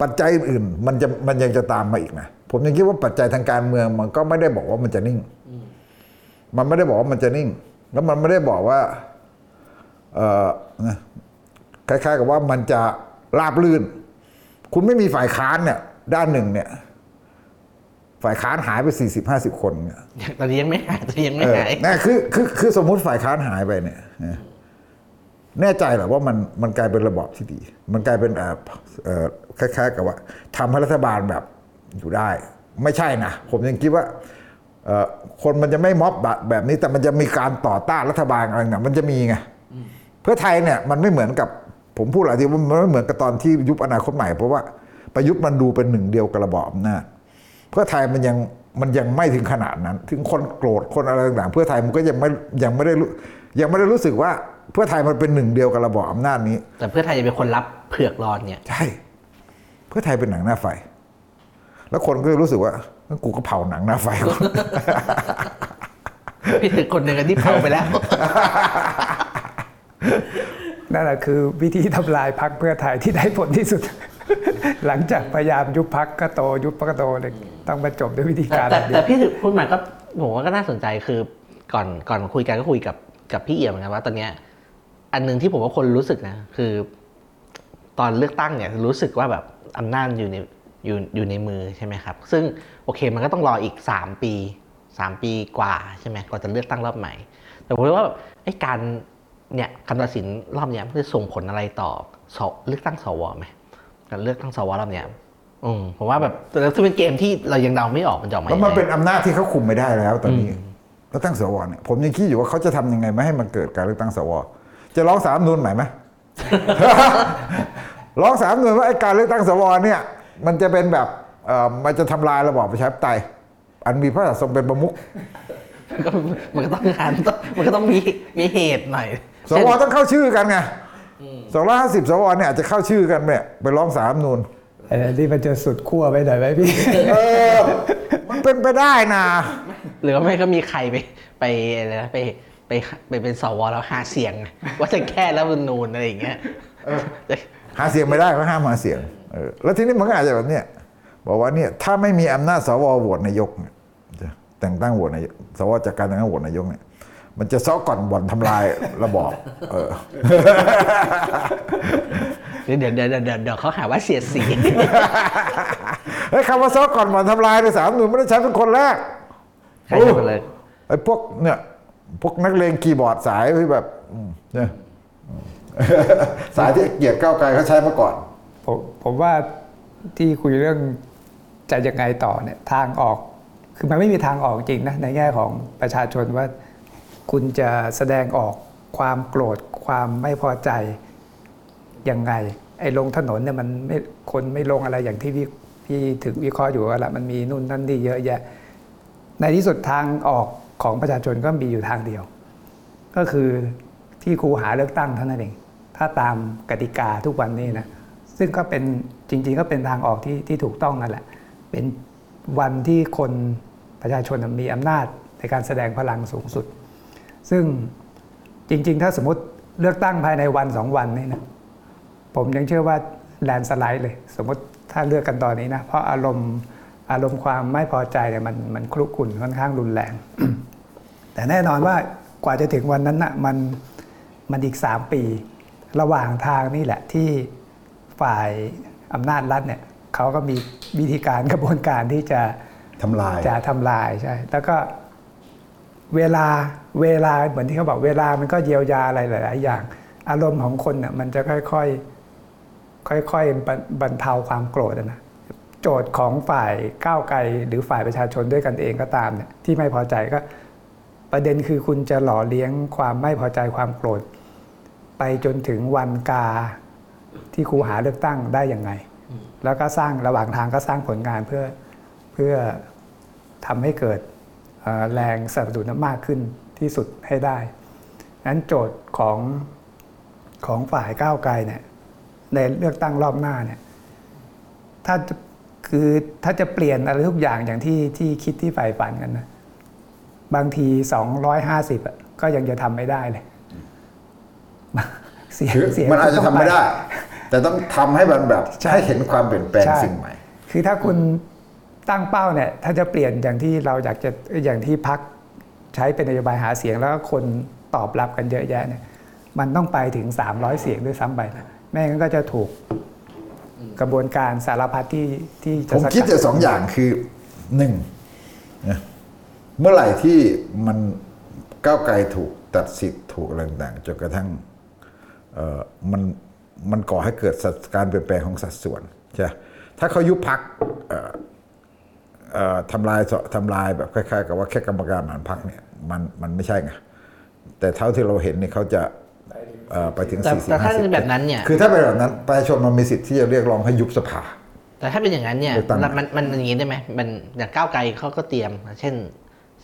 ปัจจัยอื่นๆมันจะมันยังจะตามมาอีกนะผมยังคิดว่าปัจจัยทางการเมืองมันก็ไม่ได้บอกว่ามันจะนิ่ง มันไม่ได้บอกว่ามันจะนิ่ง แล้วมันไม่ได้บอกว่าเอ่อนะคล้ายๆ กับว่ามันจะราบลื่น คุณไม่มีฝ่ายค้านเนี่ย ด้านหนึ่งเนี่ย ฝ่ายค้านหายไปสี่สิบห้าสิบคนเนี่ยตอนนี้ยังไม่หายตอนนี้ยังไม่เออหายนี่คือคือคือสมมุติฝ่ายค้านหายไปเนี่ยนะ แน่ใจเหรอว่ามันมันกลายเป็นระบอบที่ดี มันกลายเป็นเออเออคล้ายๆ กับว่าทำให้รัฐบาลแบบอยู่ได้ ไม่ใช่นะ ผมยังคิดว่าคนมันจะไม่ม็อบแบบแบบนี้แต่มันจะมีการต่อต้านรัฐบาลอะไรเนี่ยมันจะมีไงเพื่อไทยเนี่ยมันไม่เหมือนกับผมพูดหลายทีว่ามันไม่เหมือนกับตอนที่ยุบอนาคตใหม่เพราะว่าประยุทธ์มันดูเป็นหนึ่งเดียวกับระบอบอำนาจเพื่อไทยมันยังมันยังไม่ถึงขนาดนั้น ถึงคนโกรธคนอะไรต่างๆเพื่อไทยมันก็ยังไม่ยังไม่ได้ยังไม่ได้รู้สึกว่า เพื่อไทยมันเป็นหนึ่งเดียวกับระบอบอำนาจนี้ แต่เพื่อไทยจะเป็นคนรับเผือกร้อนเนี่ย ใช่ เพื่อไทยเป็นหนังหน้าไฟ แล้วคนก็จะรู้สึกว่างั้นกูก็เผาหนังหน้าไฟก่อนพี่ถึงคนหนึ่งอันที่เผาไปแล้ว นั่นแหละคือวิธีทำลายพักเพื่อไทยที่ได้ผลที่สุด หลังจากพยายามยุบพักก็โต ยุบพักก็โตเลยต้องมาจบด้วยวิธีแต่การแต่แบบนี้แต่พี่ถึงพูดมาก็ผมว่าก็น่าสนใจคือก่อนก่อนคุยกันก็คุยกับกับพี่เอี่ยมเหมือนกันว่าตอนเนี้ย อันหนึ่งที่ผมว่าคนรู้สึกนะ คือ ตอนเลือกตั้งเนี่ยรู้สึกว่าแบบอำนาจอยู่ในอยู่อยู่ในมือใช่ไหมครับ ซึ่งโอเคมันก็ต้องรออีก 3 ปี 3 ปีกว่าใช่ไหมกว่าจะเลือกตั้งรอบใหม่ แต่ผมว่าแบบไอ้การเนี่ยคำตัดสินรอบเนี้ยมันจะส่งผลอะไรต่อสเลือกตั้งสวไหมการเลือกตั้งสวรอบเนี้ยอืมผมว่าแบบแต่ถ้าเป็นเกมที่เรายังเดาไม่ออกมันจะออกมาแล้วยังมันไงเป็นอำนาจที่เขาคุมไม่ได้แล้วตอนนี้แล้วตั้งสวเนี่ยผมยังคิดอยู่ว่าเขาจะทำยังไงไม่ให้มันเกิดการเลือกตั้งสว จะร้องสามนูนใหม่ไหมร้องสามนูนว่าไอ้การเลือกตั้งสวเนี่ย มันจะเป็นแบบเอ่อมันจะทำลายระบอบประชาธิปไตย อันมีพระราชทรงเป็นประมุขก็มันก็ต้องงานต้องมันก็ต้องมีมีเหตุหน่อยสวต้องเข้าชื่อกันไงสองร้อยห้าสิบสวเนี่ยอาจจะเข้าชื่อกันเนี่ยไปร้องสามนูนเออนี่มันจะสุดขั้วไปหน่อยไหมพี่เออมันเป็นไปได้นะหรือว่าไม่ก็มีใครไปไปอะไรนะไป ไปไปเป็นสวแล้วหาเสียงไงว่าจะแก้แล้วมันนูนอะไรอย่างเงี้ยหาเสียงไม่ได้ก็ห้ามหาเสียงเออแล้วทีนี้มันก็อาจจะแบบเนี้ยบอกว่าเนี่ยถ้าไม่มีอำนาจสวโหวตนายกเนี่ยจะแต่งตั้งโหวตนายกสวจากการแต่งตั้งโหวตนายกเนี่ยมันจะซ้อก่อนบ่อนทำลายระบอบเออเดี๋ยวเดี๋ยวเดี๋ยวเดี๋ยวเดี๋ยวเขาหาว่าเสียดสีเฮ้ยคำว่าซ้อก่อนบ่อนทำลายในสามหนุนไม่ได้ใช้เป็นคนแรกใครจะมาเลยไอ้พวกเนี่ย พวกนักเลงคีย์บอร์ดสายที่แบบเนี่ยสายที่เกลียดก้าวไกลเขาใช้มาก่อน ผมผมว่าที่คุยเรื่องจะยังไงต่อเนี่ยทางออก คือมันไม่มีทางออกจริงนะในแง่ของประชาชนว่า คุณจะแสดงออกความโกรธความไม่พอใจยังไง ไอ้ลงถนนเนี่ยมันไม่คนไม่ลงอะไรอย่างที่พี่พี่ถึงวิเคราะห์อยู่ว่าละมันมีนู่นนั่นนี่เยอะแยะ ในที่สุดทางออก ของประชาชนก็มีอยู่ทางเดียว ก็คือที่ครูหาเลือกตั้งเท่านั้นเอง ถ้าตามกติกาทุกวันนี้นะซึ่งก็เป็นจริง ๆ ก็เป็นทางออกที่ที่ถูกต้องนั่นแหละ เป็นวันที่คนประชาชนมีอำนาจในการแสดงพลังสูงสุด ซึ่งจริง ๆ ถ้าสมมติเลือกตั้งภายในวันสองวันนี่นะผมยังเชื่อว่าแลนสไลด์เลย สมมติถ้าเลือกกันตอนนี้นะ เพราะอารมณ์อารมณ์ความไม่พอใจเนี่ยมันมันคลุกคุ่นค่อนข้างรุนแรง แต่แน่นอนว่ากว่าจะถึงวันนั้นนะมันมันอีก 3 ปี ระหว่างทางนี่แหละที่ฝ่ายอำนาจรัฐเนี่ยเขาก็มีวิธีการกระบวนการที่จะทำลายจะทำลายใช่แล้วก็เวลาเวลาเหมือนที่เขาบอกเวลามันก็เยียวยาอะไรหลาย ๆ อย่าง อารมณ์ของคนเนี่ยมันจะค่อยๆค่อยๆบรรบรรเทาความโกรธอะนะโจทย์ของฝ่ายก้าวไกลหรือฝ่ายประชาชนด้วยกันเองก็ตามเนี่ยที่ไม่พอใจก็ ประเด็นคือคุณจะหล่อเลี้ยงความไม่พอใจความโกรธ ไปจนถึงวันกาที่ครูหาเลือกตั้งได้ยังไง แล้วก็สร้างระหว่างทางก็สร้างผลงานเพื่อเพื่อทำให้เกิดแรงสนับสนุนมากขึ้นที่สุดให้ได้นั้นโจทย์ของของฝ่ายก้าวไกลเนี่ยในเลือกตั้งรอบหน้าเนี่ยถ้าคือถ้าจะเปลี่ยนอะไรทุกอย่างอย่างที่ที่คิดที่ฝ่ายฝันกันนะ บางที 250อะก็ยังจะทำไม่ได้เลยเสียคือเสียมันอาจจะต้ทำงปไม่ได้ แต่ต้องทำให้มันแบบใช่ให้เห็นความเปลี่ยนแปลงใช่สิ่งใหม่ คือถ้าคุณตั้งเป้าเนี่ย ถ้าจะเปลี่ยนอย่างที่เราอยากจะอย่างที่พักใช้เป็นนโยบายหาเสียงแล้วก็คนตอบรับกันเยอะแยะเนี่ย มันต้องไปถึง 300 เสียงด้วยซ้ำไปนะไม่งั้นก็จะถูกกระบวนการสารพัดที่ที่จะผมสกัคิดจะสองอย่างคือหนึ่งนะ เมื่อไหร่ที่มันก้าวไกลถูกตัดสิทธิ์ถูกอะไรต่างๆจนกระทั่งเอ่อมันมันก่อให้เกิดสัดการเปลี่ยนแปลงของสัดส่วนใช่ไหมถ้าเขายุบพักทำลายสทำลายแบบคล้ายๆ กับว่าแค่กรรมการบริหารพักเนี่ยมันมันไม่ใช่ไงแต่เท่าที่เราเห็นเนี่ยเขาจะเอ่อไปถึงแต่สี่สิบแต่ถ้าห้าสิบเป็นแบบนั้นเนี่ยคือถ้าเป็นแบบนั้นประชาชนมันมีสิทธิ์ที่จะเรียกร้องให้ยุบสภา แต่ถ้าเป็นอย่างนั้นเนี่ยเลือกตั้งมันมันมันอย่างนี้ได้ไหมมันอย่างก้าวไกลเขาก็เตรียม เช่น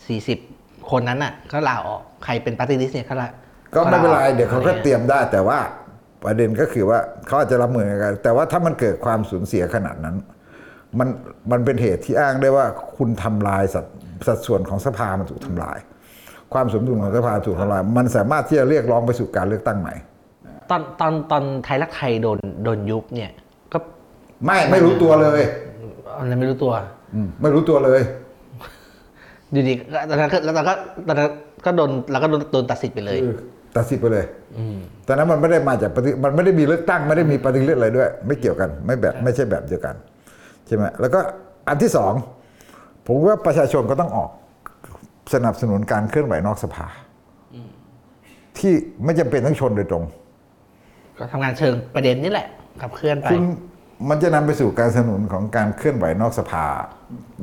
40 คนนั้นน่ะก็ลาออกใครเป็นปฏิริษีเนี่ยเขาละก็ไม่เป็นไรลาออกเดี๋ยวเขาก็เตรียมได้แต่ว่าประเด็นก็คือว่าเขาอาจจะรับมือกัน แต่ว่าถ้ามันเกิดความสูญเสียขนาดนั้น มันมันเป็นเหตุที่อ้างได้ว่าคุณทำลายสัดสัดส่วนของสภามันถูกทำลาย ความสมดุลของสภาถูกทำลาย มันสามารถที่จะเรียกร้องไปสู่การเลือกตั้งใหม่ตอนตอนตอนไทยรักไทยโดนโดนยุบเนี่ยก็ไม่ไม่รู้ตัวเลยอะไรไม่รู้ตัวอืมไม่รู้ตัวเลย อยู่ดีก็ตอนนั้นก็แล้วเราก็ตอนนั้นก็โดนเราก็โดนโดนตัดสิทธิ์ไปเลย คือตัดสิทธิ์ไปเลยตอนนั้นมันไม่ได้มาจากปฏิมันไม่ได้มีเลือกตั้งไม่ได้มีปฏิริษีอะไรด้วย ไม่เกี่ยวกันไม่แบบไม่ใช่แบบเดียวกันใช่ไหมแล้วก็อันที่สองผมว่าประชาชนก็ต้องออกสนับสนุนการเคลื่อนไหวนอกสภาที่ไม่จำเป็นต้องชนโดยตรง ก็ทำงานเชิงประเด็นนี่แหละขับเคลื่อนไป คุณ มันจะนำไปสู่การสนับสนุนของการเคลื่อนไหวนอกสภา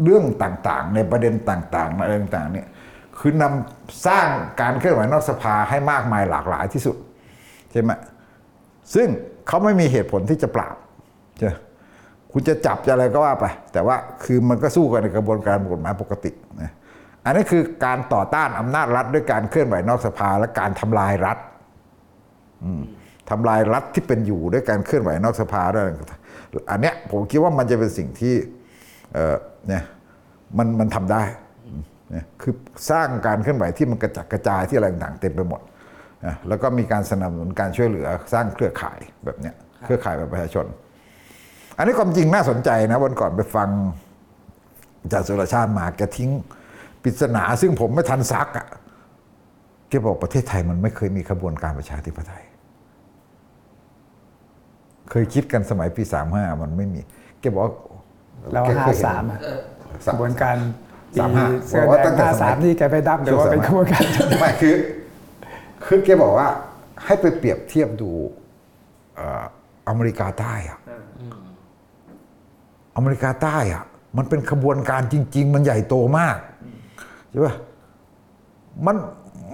เรื่องต่างๆ ในประเด็นต่างๆอะไรต่างๆเนี่ยคือนำสร้างการเคลื่อนไหวนอกสภาให้มากมายหลากหลายที่สุดใช่ไหมซึ่งเขาไม่มีเหตุผลที่จะปราบใช่คุณจะจับจะอะไรก็ว่าไป แต่ว่าคือมันก็สู้กันในกระบวนการกฎหมายปกตินะอันนี้คือการต่อต้านอำนาจรัฐด้วยการเคลื่อนไหวนอกสภาและการทำลายรัฐทำลายรัฐที่เป็นอยู่ด้วยการเคลื่อนไหวนอกสภาด้วย อันเนี้ยผมคิดว่ามันจะเป็นสิ่งที่เอ่อเนี่ยมันมันทำได้เนี่ยคือสร้างการเคลื่อนไหวที่มันกระจัดกระจายที่อะไรต่างๆเต็มไปหมดนะแล้วก็มีการสนับสนุนการช่วยเหลือสร้างเครือข่ายแบบเนี้ยเครือข่ายแบบประชาชน อันนี้ความจริงน่าสนใจนะวันก่อนไปฟังอาจารย์สุรชาติมาแกทิ้งปริศนาซึ่งผมไม่ทันซักอะ่ะแกบอกประเทศไทยมันไม่เคยมีขบวนการประชาธิปไตย เคยคิดกันสมัยปีสามห้ามันไม่มี แกบอกว่าแล้วแกห้าเคยเห็นสามอะสากมระบวนการสามห้าเสื้อบอกว่าแดตั้งงแต่ห้าสมัสายมที่แกไปดับหรือว่าเป็นกระบวนการไม่คือ คือแกบอกว่าให้ไปเปรียบเทียบดูเอ่ออเมริกาใต้อะอเมริกาใต้อะมันเป็นขบวนการจริง ๆ มันใหญ่โตมากใช่ปะมัน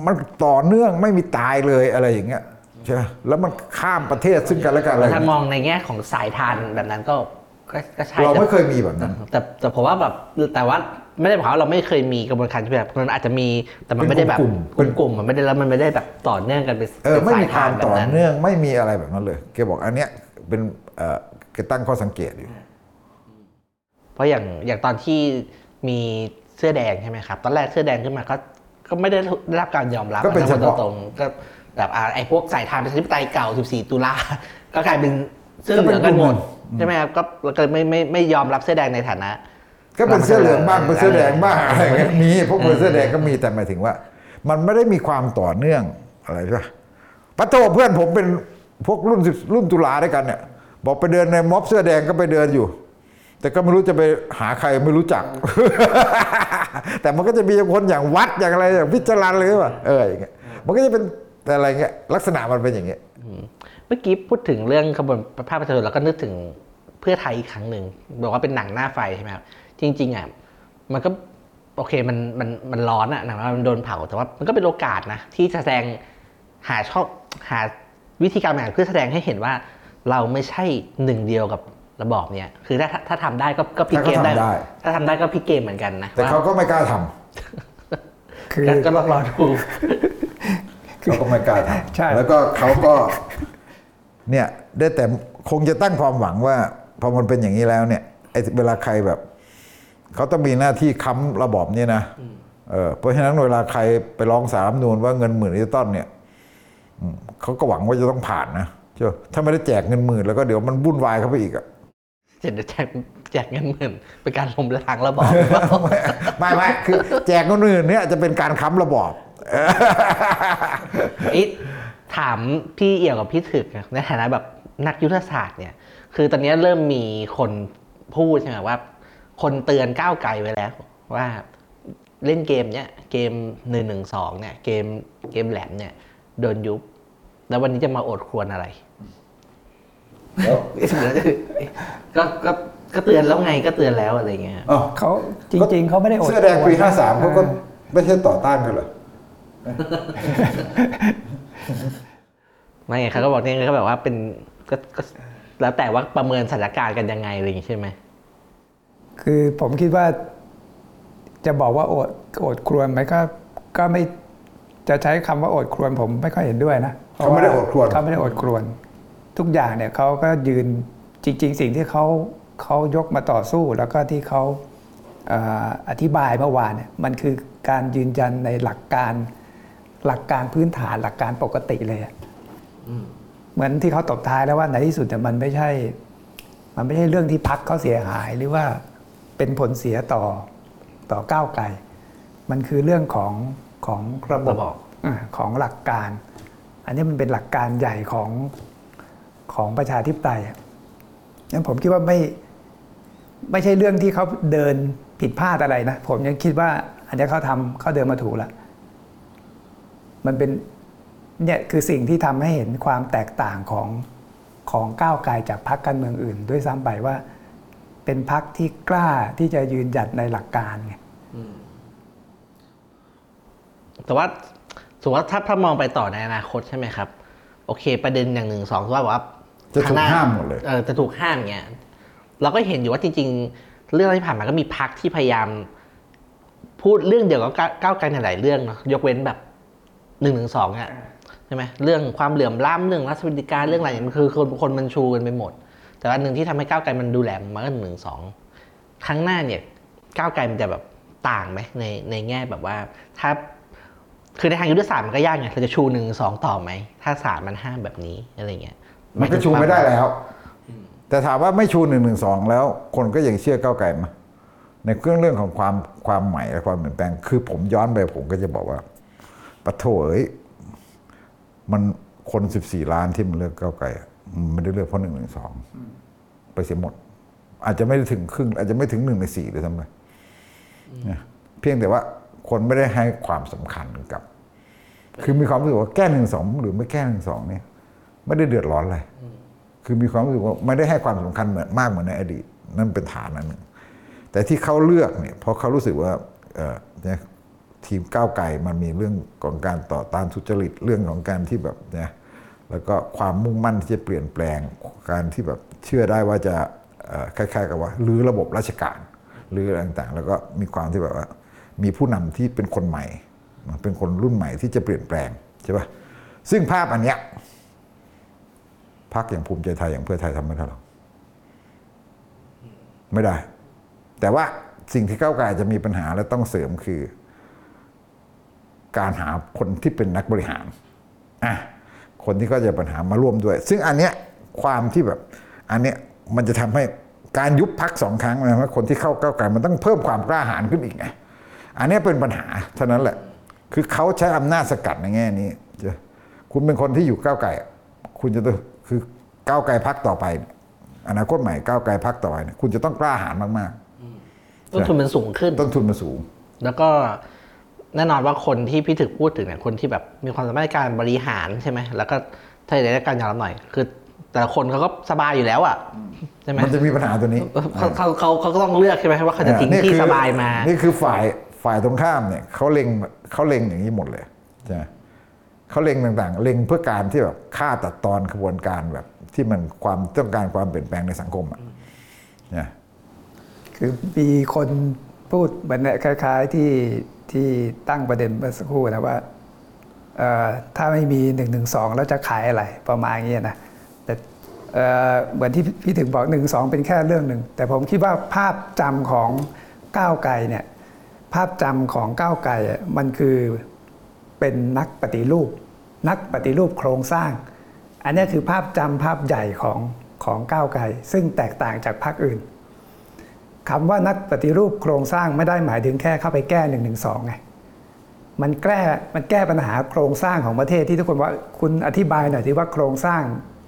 มันต่อเนื่องไม่มีตายเลยอะไรอย่างเงี้ย ใช่ปะแล้วมันข้ามประเทศซึ่งกันและกันอะไรถ้ามองในแง่ของสายทานแบบนั้นก็ก็ก็ใช่เราแต่ไม่เคยมีแบบนั้น แต่แต่ผมว่าแบบแต่ว่าไม่ได้บอกว่าเราไม่เคยมีกระบวนการแบบมันอาจจะมีแต่มันไม่ได้แบบเป็นกลุ่มกลุ่มๆมันไม่ได้แล้วมันไม่ได้แบบต่อเนื่องกันเป็นเออป็นไม่สายมีความแบบต่อนั้นเนื่องไม่มีอะไรแบบนั้นเลยแกบอกอันเนี้ยเป็นเอ่อแกตั้งข้อสังเกตอยู่ เพราะอย่างอย่างตอนที่มีเสื้อแดงใช่ไหมครับ ตอนแรกเสื้อแดงขึ้นมาก็ก็ไม่ได้ได้รับการยอมรับก็เป็นนะเฉพาะตรงๆก็ แบบอ่าไอ้พวกสายทานประชาธิปไตยเก่า 14 ตุลา ก็กลายเป็นเสื้อเหลืองกันหมดใช่ไหมครับ ก็ก็ไม่ไม่ไม่ยอมรับเสื้อแดงในฐานะ ก็เป็นเสื้อเหลืองบ้างเป็นเสื้อแดงบ้างเออออะไรอย่างเงี้ยมีพวกเป็นเสื้อแดงก็มีแต่หมายถึงว่า มันไม่ได้มีความต่อเนื่องอะไรใช่ปะปะโตเพื่อนผมเป็นพวกรุ่นรุ่นตุลาด้วยกันเนี่ย บอกไปเดินในม็อบเสื้อแดงก็ไปเดินอยู่ แต่ก็ไม่รู้จะไปหาใครไม่รู้จัก แต่มันก็จะมีคนอย่างวัดอย่างอะไรอย่างพิจารณาเลยว่าเอออย่างเงี้ยมันก็จะเป็น อะไรเงี้ยลักษณะมันเป็นอย่างเงี้ยเมื่อกี้พูดถึงเรื่องขบวนภาคประชาชนเราก็นึกถึงเพื่อไทยอีกครั้งหนึ่งบอกว่าเป็นหนังหน้าไฟใช่ไหมครับจริงๆอะมันก็โอเคมันมันมันร้อนอะหนังมันโดนเผาแต่ว่ามันก็เป็นโอกาสนะที่จะแสดงหาช่องหาวิธีการบริหารเพื่อแสดงให้เห็นว่าเราไม่ใช่หนึ่งเดียวกับระบอบเนี่ยคือถ้าถ้าถ้าทำได้ก็ก็พลิกเกมได้ ถ้าเขาทำได้ถ้าทำได้ก็พลิกเกมเหมือนกันนะแต่เขาก็ไม่กล้าทำคือก็ก็ลองรอดู เขาก็ไม่กล้าทใช่ำแล้วก็เขาก็เนี่ยได้แต่คงจะตั้งความหวังว่าพอมันเป็นอย่างนี้แล้วเนี่ยไอ้เวลาใครแบบเขาต้องมีหน้าที่ค้ำระบอบนี้นะเออเพราะฉะนั้นเวลาใครไปร้องสารรัฐธรรมนูนว่าเงินหมื่นดิจิตอลเนี่ยอืมเขาก็หวังว่าจะต้องผ่านนะเจ้าถ้าไม่ได้แจกเงินหมื่นแล้วก็เดี๋ยวมันวุ่นวายเข้าไปอีกอะเจ็ดแจกแจกเงินหมื่นเป็นการล้มล้างระบอบหรือเปล่าไม่ไม่คือแจกเงินหมื่นเนี่ยจะเป็นการค้ำระบอบเอ๊ะถามพี่เอี่ยวกับพี่ถึกอะในฐานะแบบนักยุทธศาสตร์เนี่ย คือตอนนี้เริ่มมีคนพูดใช่ไหมว่า คนเตือนก้าวไกลไว้แล้ว ว่าเล่นเกมเนี่ยเกมหนึ่งหนึ่งสองเนี่ยเกมเกมแหลมเนี่ยโดนยุบ แล้ววันนี้จะมาโอดครวรอะไรก็ก็ก็เตือนแล้วไงก็เตือนแล้วอะไรเงี้ยอ้าวเขาจริง ๆเขาไม่ได้อดเสื้อแดงปีกลัวห้าสามเขาก็ไม่ใช่ต่อต้านกันเหรอ ไม่ไงเขาก็บอกเนี่ยก็แบบว่าเป็นก็ก็แล้วแต่ว่าประเมินสถานการณ์กันยังไงอะไรอย่างงี้ใช่ไหมคือผมคิดว่าจะบอกว่าโอดโอดครวญไหมก็ก็ไม่จะใช้คำว่าโอดครวญผมไม่ค่อยเห็นด้วยนะเขาไม่ได้โอดครวญเขาไม่ได้โอดครวญทุกอย่างเนี่ยเขาก็ยืนจริง ๆ สิ่งที่เขาเขายกมาต่อสู้ แล้วก็ที่เขาเอ่ออธิบายเมื่อวานเนี่ยมันคือการยืนยันในหลักการ หลักการพื้นฐานหลักการปกติเลยอะเหมือนที่เขาตบท้ายแล้วว่าในที่สุดเนี่ยมันไม่ใช่ มันไม่ใช่เรื่องที่พักเขาเสียหายหรือว่าเป็นผลเสียต่อต่อก้าวไกล มันคือเรื่องของของระบบระบอบอ่าของหลักการ อันนี้มันเป็นหลักการใหญ่ของของประชาธิปไตยอะงั้นผมคิดว่าไม่ไม่ใช่เรื่องที่เขาเดินผิดพลาดอะไรนะ ผมยังคิดว่าอันนี้เขาทำเขาเดินมาถูกแล้ว มันเป็นเนี่ยคือสิ่งที่ทำให้เห็นความแตกต่างของของก้าวไกลจากพรรคการเมืองอื่น ด้วยซ้ำไปว่า เป็นพรรคที่กล้าที่จะยืนหยัดในหลักการไงแต่ว่าสมมติว่าถ้าถ้ามองไปต่อในอนาคตใช่ไหมครับ โอเค ประเด็นอย่างหนึ่งสองคือว่าแบบว่าจะถูกข้งน้ห้ามหมดเลยเออจะถูกห้ามเงี้ยเราก็เห็นอยู่ว่าจริง ๆ เรื่องที่ผ่านมาก็มีพักที่พยายาม พูดเรื่องเดียวกับก้าวก้าวไกลในหลายเรื่องเนาะยกเว้นแบบ หนึ่งหนึ่งสองอะใช่ไหมเรื่องความเหลื่อมล้ำเรื่องรัฐสวัสดิการเรื่องอะไรเนี่ยมันคือคนคนมันชูกันไปหมด แต่ว่าหนึ่งที่ทำให้ก้าวไกลมันดูแลมันก็หนึ่งสองครั้งหน้าเนี่ยก้าวไกลมันจะแบบต่างไหมในในแง่แบบว่า ถ้าคือในทางยุทธศาสตร์มันก็ยากไงเราจะชูหนึ่งสองต่อไหม ถ้าศาลมันห้ามแบบนี้อะไรเงี้ยมันก็ชูไม่ได้แล้ว แต่ถามว่าไม่ชูหนึ่งหนึ่งสองแล้ว คนก็ยังเชื่อก้าวไกลมาในเรื่องเรื่องของความความใหม่และความเปลี่ยนแปลง คือผมย้อนไปผมก็จะบอกว่า ปะโถเอ้ยมันคนสิบสี่ล้านที่มันเลือกก้าวไกลมันไม่ได้เลือกเพราะหนึ่งหนึ่งสองไปเสียหมด อาจจะไม่ได้ถึงครึ่ง อาจจะไม่ถึงหนึ่งในสี่เลยทำไมเพียงแต่ว่าคนไม่ได้ให้ความสำคัญกับ คือมีความรู้สึกว่าแก้หนึ่งสองหรือไม่แก้หนึ่งสองเนี่ย ไม่ได้เดือดร้อนอะไรคือมีความรู้สึกว่าไม่ได้ให้ความสำคัญเหมือนมากเหมือนในอดีตนั่นเป็นฐานอันหนึ่งแต่ที่เขาเลือกเนี่ยเพราะเขารู้สึกว่าเออ ทีมก้าวไกลมันมีเรื่องของการต่อต้านทุจริตเรื่องของการที่แบบเนี่ยแล้วก็ความมุ่งมั่นที่จะเปลี่ยนแปลงการที่แบบเชื่อได้ว่าจะคล้ายๆกับว่าหรือระบบราชการหรืออะไรต่างๆ แล้วก็มีความที่แบบว่า มีผู้นำที่เป็นคนใหม่ เป็นคนรุ่นใหม่ที่จะเปลี่ยนแปลงใช่ปะซึ่งภาพอันเนี้ยพรรคอย่างภูมิใจไทยอย่างเพื่อไทยทำไม่ได้หรอกไม่ได้ แต่ว่าสิ่งที่ก้าวไกลจะมีปัญหาและต้องเสริมคือ การหาคนที่เป็นนักบริหารอะคนที่ก็จะปัญหามาร่วมด้วย ซึ่งอันเนี้ยความที่แบบอันเนี้ยมันจะทำให้การยุบพักสองครั้งนะว่าคนที่เข้าก้าวไกลมันต้องเพิ่มความกล้าหาญขึ้นอีกไงอันเนี้ยเป็นปัญหาเท่านั้นแหละ คือเขาใช้อำนาจสกัดในแง่นี้เจ้าคุณเป็นคนที่อยู่ก้าวไกลอะคุณจะต้องคือก้าวไกลพักต่อไปเนี่ยอนาคตใหม่ก้าวไกลพักต่อไปเนี่ยคุณจะต้องกล้าหาญมากต้นทุนมันสูงขึ้นๆต้นทุนมันสูง แล้วก็ แน่นอนว่าคนที่พี่ถึกพูดถึงเนี่ยคนที่แบบมีความสามารถในการบริหารใช่ไหมแล้วก็ถ้าในการยอมรับหน่อย คือ แต่ละคนเขาก็สบายอยู่แล้วอะใช่ไหมมันจะมีปัญหาตัวนี้เขาเขาเขาเขาก็ต้องเลือกใช่ไหมว่าเขาจะทิ้งนี่ที่คือสบายมา นี่คือฝ่ายฝ่ายตรงข้ามเนี่ยเขาเล็งเขาเล็งอย่างนี้หมดเลยใช่ไหมเขาเล็งต่างๆ เล็งเพื่อการที่แบบฆ่าตัดตอนขบวนการแบบที่มันความต้องการความเปลี่ยนแปลงในสังคมอะเนี่ยคือมีคน พูดเหมือนเนี่ยคล้าย ๆที่ที่ตั้งประเด็นเมื่อสักครู่นะว่าถ้าไม่มี1นึแล้วจะขายอะไรประมาณนี้นะแต่เหมือนที่พี่ถึงบอก1นึเป็นแค่เรื่องหนึ่ง แต่ผมคิดว่าภาพจำของก้าวไกลเนี่ยภาพจำของก้าวไกลมันคือเป็นนักปฏิรูป นักปฏิรูปโครงสร้าง อันนี้คือภาพจำภาพใหญ่ของของก้าวไกลซึ่งแตกต่างจากพรรคอื่น คำว่านักปฏิรูปโครงสร้างไม่ได้หมายถึงแค่เข้าไปแก้หนึ่งหนึ่งสองไงมันแก้มันแก้ปัญหาโครงสร้างของประเทศที่ทุกคนว่าคุณอธิบายหน่อยที่ว่าโครงสร้าง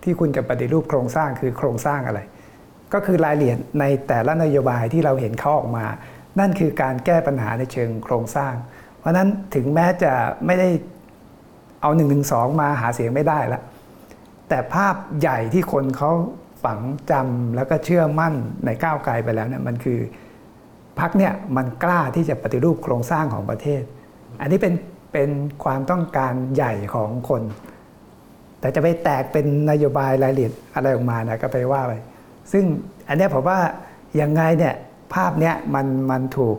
ที่คุณจะปฏิรูปโครงสร้างคือโครงสร้างอะไร ก็คือรายละเอียดในแต่ละนโยบายที่เราเห็นเขาออกมา นั่นคือการแก้ปัญหาในเชิงโครงสร้าง เพราะนั้นถึงแม้จะไม่ได้เอา1นึมาหาเสียงไม่ได้ละแต่ภาพใหญ่ที่คนเขา ฝังจำแล้วก็เชื่อมั่นในก้าวไกลไปแล้วเนี่ยมันคือพักเนี่ยมันกล้าที่จะปฏิรูปโครงสร้างของประเทศ อันนี้เป็นเป็นความต้องการใหญ่ของคน แต่จะไปแตกเป็นนโยบายรายละเอียดอะไรออกมานะก็ไปว่าไปซึ่งอันนี้ผมว่ายังไงเนี่ยภาพเนี้ยมันมันถูก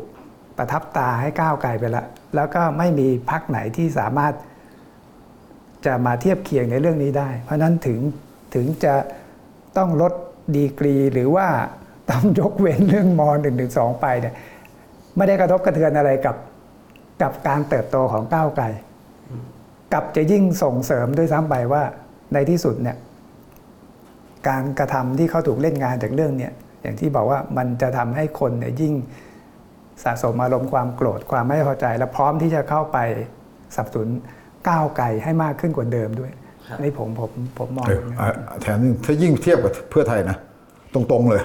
ประทับตาให้ก้าวไกลไปแล้ว แล้วก็ไม่มีพักไหนที่สามารถจะมาเทียบเคียงในเรื่องนี้ได้ เพราะนั้นถึงถึงจะ ต้องลดดีกรีหรือว่าต้องยกเว้นเรื่องมอ .112 ไปเนี่ยไม่ได้กระทบกระเทือนอะไรกับกับการเติบโตของก้าวไกลกลับจะยิ่งส่งเสริมด้วยซ้ำไปว่าในที่สุดเนี่ยการกระทำที่เขาถูกเล่นงานจากเรื่องเนี่ยอย่างที่บอกว่ามันจะทำให้คนเนี่ยยิ่งสะสมอารมณ์ความโกรธความไม่พอใจ และพร้อมที่จะเข้าไปสับสนุนก้าวไกลให้มากขึ้นกว่าเดิมด้วย อันนี่ผมผมผมมองเอออย่างนั้นอะแถมนึงถ้ายิ่งเทียบกับเพื่อไทยนะ ตรงๆเลย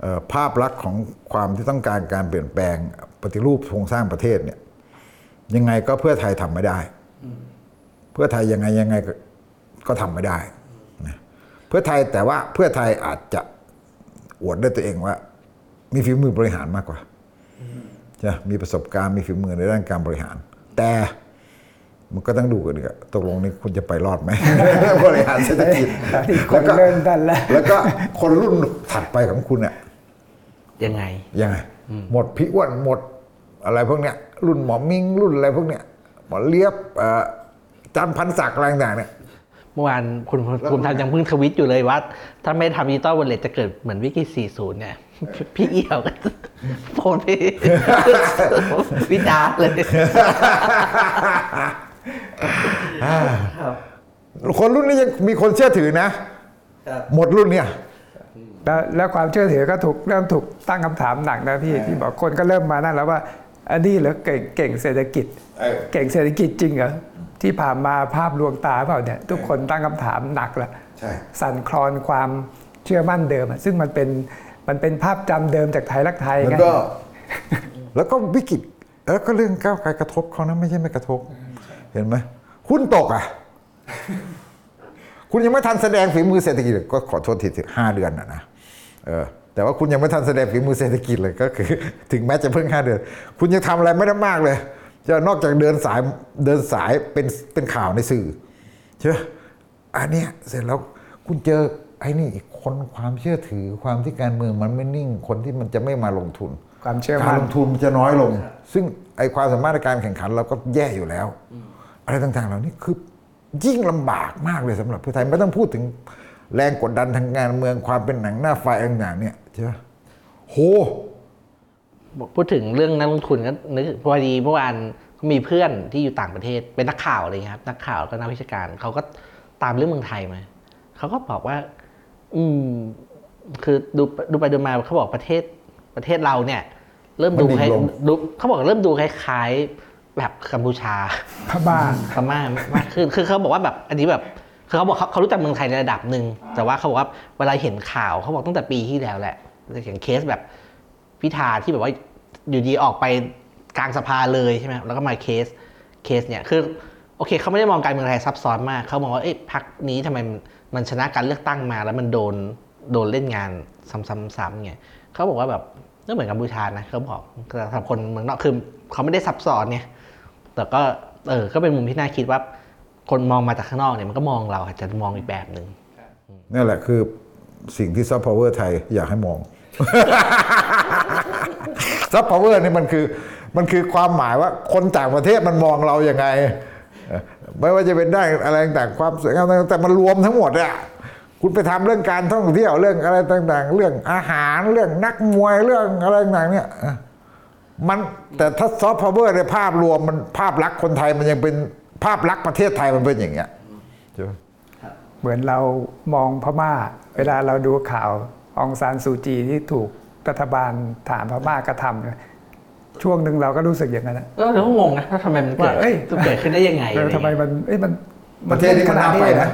เอ่อภาพลักษณ์ของความที่ต้องการการเปลี่ยนแปลงปฏิรูปโครงสร้างประเทศเนี่ย ยังไงก็เพื่อไทยทำไม่ได้ เพื่อไทยยังไงยังไงก็ก็ทำไม่ได้นะเพื่อไทยแต่ว่าเพื่อไทยอาจจะอวดได้ตัวเองว่า มีฝีมือบริหารมากกว่าจะมีประสบการณ์มีฝีมือในด้านการบริหาร แต่ มันก็ต้องดูกันดีกว่าตกลงนี้คุณจะไปรอดไหมบริหารเศรษฐกิจตอนนี้คนเริ่มดันแล้วแล้วก็คนรุ่นถัดไปของคุณเนี่ยยังไงยังไง หมดพี่อ้วนหมดอะไรพวกเนี้ย รุ่นหมอมิงรุ่นอะไรพวกเนี้ยหมอเลียบเอ่อาจารย์พันศักดิ์อะไรต่างๆเนี่ยเมื่อวานคุณภูมิธรรมยังเพิ่งทวิตอยู่เลยว่า ถ้าไม่ทำ digital wallet จะเกิดเหมือนวิกฤต40 เนี่ย พี่เอี่ยวก็โพสต์พี่วิจารณ์เลย คนรุ่นนี้ยังมีคนเชื่อถือนะหมดรุ่นเนี่ย แล้วแล้วความเชื่อถือก็ถูกเริ่มถูกตั้งคำถามหนักนะพี่ที่บอกคนก็เริ่มมานั่นแล้วว่าอันนี้เหรอเก่งเก่งเศรษฐกิจ เออ เก่งเศรษฐกิจจริงเหรอที่ผ่านมาภาพลวงตาเปล่าเนี่ยทุกคนตั้งคำถามหนักละใช่ สั่นคลอนความเชื่อมั่นเดิมอะซึ่งมันเป็นมันเป็นภาพจำเดิมจากไทยรักไทยแล้วไงก็ แล้วก็วิกฤตแล้วก็เรื่องก้าวไกลกระทบเขานะไม่ใช่ไม่กระทบ เห็นไหมหุ้นตกอะ คุณยังไม่ทันแสดงฝีมือเศรษฐกิจเลยก็ขอโทษทีถึงห้าเดือนนะนะเออแต่ว่าคุณยังไม่ทันแสดงฝีมือเศรษฐกิจเลยก็คือ ถึงแม้จะเพิ่งห้าเดือน คุณยังทำอะไรไม่ได้มากเลยจะนอกจากเดินสายเดินสายเป็นเป็นข่าวในสื่อใช่ไหมอันเนี้ยเสร็จแล้วคุณเจอไอ้นี่อีกคนความเชื่อถือความที่การเมืองมันไม่นิ่งคนที่มันจะไม่มาลงทุน ความเชื่อการมั่นลงทุนมันจะน้อยลง ซึ่งไอความสามารถในการแข่งขันเราก็แย่อยู่แล้ว อะไรต่างๆ เหล่านี้คือยิ่งลำบากมากเลยสำหรับเพื่อไทยไม่ต้องพูดถึงแรงกดดันทางการเมืองความเป็นหนังหน้าไฟต่างๆเนี่ยใช่ไหมโหพูดถึงเรื่องนักลงทุนก็นึกพอดีเมื่อวานก็มีเพื่อนที่อยู่ต่างประเทศเป็นนักข่าวอะไรเงี้ยครับนักข่าวแล้วก็นักวิชาการเขาก็ตามเรื่องเมืองไทยมาเขาก็บอกว่า อืม คือดูดูไปดูมาเขาบอกประเทศประเทศเราเนี่ย เริ่มดูมันดิ่คล้ายงลงดูเขาบอกเริ่มดูคล้ายๆ แบบกัมพูชาพม่าพม่ามากขึ้นคือเขาบอกว่าแบบอันนี้แบบคือเขาบอกเขาเขารู้จักเมืองไทยในระดับหนึ่งแต่ว่าเขาบอกว่าเวลาเห็นข่าวเขาบอกตั้งแต่ปีที่แล้วแหละอย่างเคสแบบพิธาที่แบบว่าอยู่ดีออกไปกลางสภาเลยใช่ไหมแล้วก็มาเคสเคสเนี่ยคือโอเคเขาไม่ได้มองการเมืองไทยซับซ้อนมากเขามองว่าเอ๊ะพรรคนี้ทำไมมันมันชนะการเลือกตั้งมา แล้วมันโดนโดนเล่นงานซ้ำๆๆไงเขาบอกว่าแบบก็เหมือนกัมพูชานะเขาบอกแต่สำหรับคนเมืองนอกคือเขาไม่ได้ซับซ้อนเนี่ย แต่ก็เออก็เป็นมุมที่น่าคิดว่า คนมองมาจากข้างนอกเนี่ยมันก็มองเราอาจจะมองอีกแบบหนึ่งนั่นแหละคือสิ่งที่ soft power ไทยอยากให้มอง soft power นี่มันคือมันคือความหมายว่าคนต่างประเทศมันมองเราอย่างไงเอ่อไม่ว่าจะเป็นได้อะไรต่างๆความสวยงามต่างๆแต่มันรวมทั้งหมดอะคุณไปทำเรื่องการท่องเที่ยวเรื่องอะไรต่างๆ เรื่องอาหารเรื่องนักมวยเรื่องอะไรต่างๆเนี่ยเอ่อ มันแต่ถ้าซอฟต์พาวเวอร์ในภาพรวมมันภาพลักษณ์คนไทยมันยังเป็นภาพลักษณ์ประเทศไทยมันเป็นอย่างเงี้ยใช่ไหมเหมือนเรามองพม่า เวลาเราดูข่าวองซานซูจีที่ถูกรัฐบาลฐานพม่ากระทำเนี่ยช่วงหนึ่งเราก็รู้สึกอย่างนั้นนะเออเราก็งงนะว่าทำไมมันเกิดว่าเอ้ยเกิดขึ้นได้ยังไงเออทำไมมันเอ้ยมันประเทศนี้มันน่าไปนะ